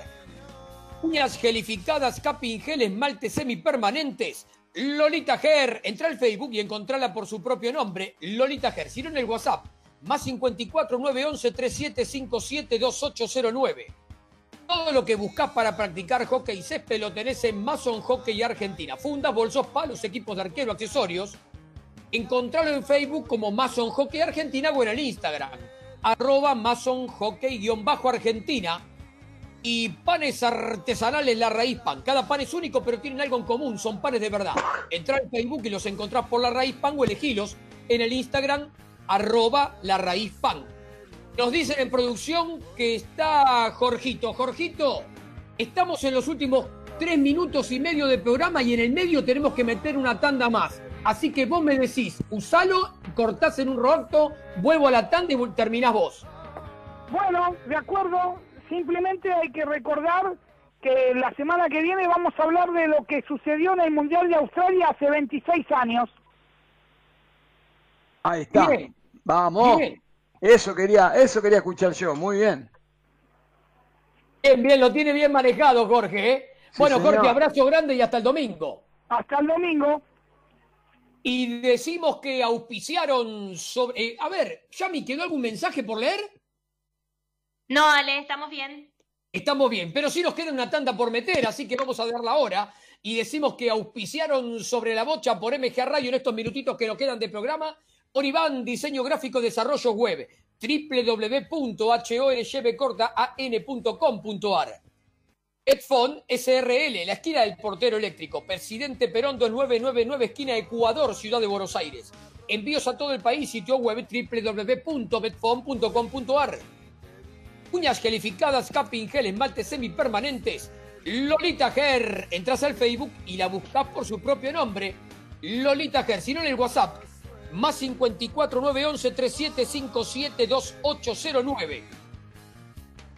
Uñas gelificadas, capping gel, esmaltes semipermanentes. Lolita Ger, entra al Facebook y encontrala por su propio nombre, Lolita Ger. Si no en el WhatsApp, más 54 911 3757 2809. Todo lo que buscas para practicar hockey y césped lo tenés en Mason Hockey Argentina. Fundas, bolsos, palos, equipos de arquero, accesorios. Encontralo en Facebook como Mason Hockey Argentina o en el Instagram. Arroba Mason Hockey-Argentina. Y panes artesanales La Raíz Pan. Cada pan es único, pero tienen algo en común. Son panes de verdad. Entra en Facebook y los encontrás por La Raíz Pan o elegilos en el Instagram arroba La Raíz Pan. Nos dicen en producción que está Jorgito. Jorgito, estamos en los últimos tres minutos y medio de programa y en el medio tenemos que meter una tanda más. Así que vos me decís, usalo, cortás en un roto, vuelvo a la tanda y terminás vos. Bueno, de acuerdo. Simplemente hay que recordar que la semana que viene vamos a hablar de lo que sucedió en el Mundial de Australia hace 26 años. Ahí está. Bien. Vamos. Bien. Eso quería, eso quería escuchar yo. Muy bien. Bien, bien, lo tiene bien manejado, Jorge. ¿eh? Sí, bueno, señor. Jorge, abrazo grande y hasta el domingo. Hasta el domingo. Y decimos que auspiciaron sobre. eh, a ver, ¿Yami quedó algún mensaje por leer? No, Ale, estamos bien. Estamos bien, pero sí nos queda una tanda por meter, así que vamos a darla ahora. Y decimos que auspiciaron sobre la bocha por MG Radio en estos minutitos que nos quedan de programa. Oribán, diseño gráfico, desarrollo web. www.horbcortaan.com.ar Edfon SRL, la esquina del portero eléctrico. Presidente Perón 2999, esquina Ecuador, Ciudad de Buenos Aires. Envíos a todo el país, sitio web www.betfon.com.ar Uñas gelificadas, capping gel, esmaltes semipermanentes. Lolita Ger. Entras al Facebook y la buscas por su propio nombre. Lolita Ger. Si no en el WhatsApp, más 54 911 3757 2809.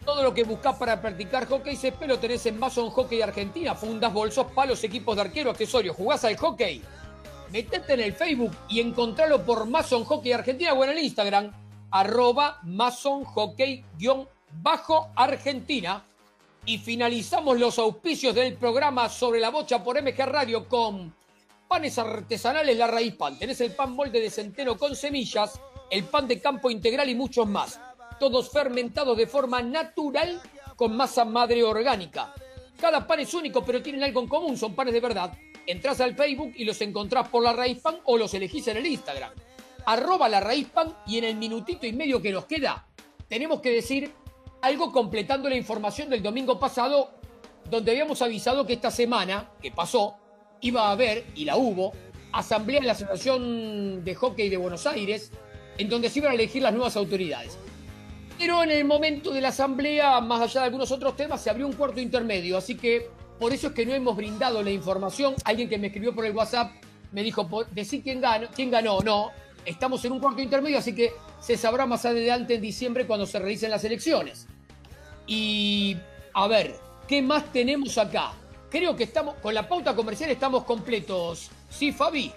Todo lo que buscas para practicar hockey césped lo tenés en Mason Hockey Argentina. Fundas, bolsos, palos, equipos de arquero, accesorios. ¿Jugás al hockey? Metete en el Facebook y encontralo por Mason Hockey Argentina o en el Instagram. Arroba Mason Hockey-Argentina. Y finalizamos los auspicios del programa sobre la bocha por MG Radio con panes artesanales La Raíz Pan. Tenés el pan molde de centeno con semillas, el pan de campo integral y muchos más. Todos fermentados de forma natural con masa madre orgánica. Cada pan es único, pero tienen algo en común, son panes de verdad. Entrás al Facebook y los encontrás por La Raíz Pan o los elegís en el Instagram. Arroba La Raíz Pan y en el minutito y medio que nos queda, tenemos que decir algo completando la información del domingo pasado, donde habíamos avisado que esta semana, que pasó, iba a haber, y la hubo, asamblea en la Asociación de Hockey de Buenos Aires, en donde se iban a elegir las nuevas autoridades. Pero en el momento de la asamblea, más allá de algunos otros temas, se abrió un cuarto intermedio, así que por eso es que no hemos brindado la información. Alguien que me escribió por el WhatsApp me dijo, "Po- decí quién ganó, quién ganó, no. Estamos en un cuarto intermedio, así que se sabrá más adelante en diciembre cuando se realicen las elecciones. Y a ver, ¿qué más tenemos acá? Creo que estamos, con la pauta comercial estamos completos. ¿Sí, Fabi?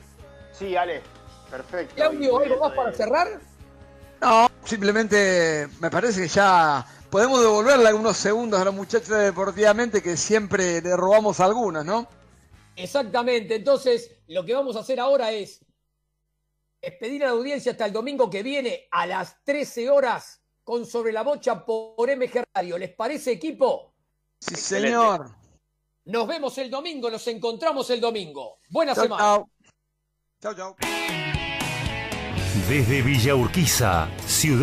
Sí, Ale. Perfecto. Claudio, ¿algo más para cerrar? No, simplemente me parece que ya podemos devolverle algunos segundos a los muchachos de Deportivamente que siempre le robamos algunos, ¿no? Exactamente. Entonces, lo que vamos a hacer ahora es despedir a la audiencia hasta el domingo que viene a las 13 horas con Sobre la Bocha por MG Radio. ¿Les parece, equipo? Sí, señor. Nos vemos el domingo, nos encontramos el domingo. Buena Chau, semana. chau. Chau, chau. Desde Villa Urquiza, ciudad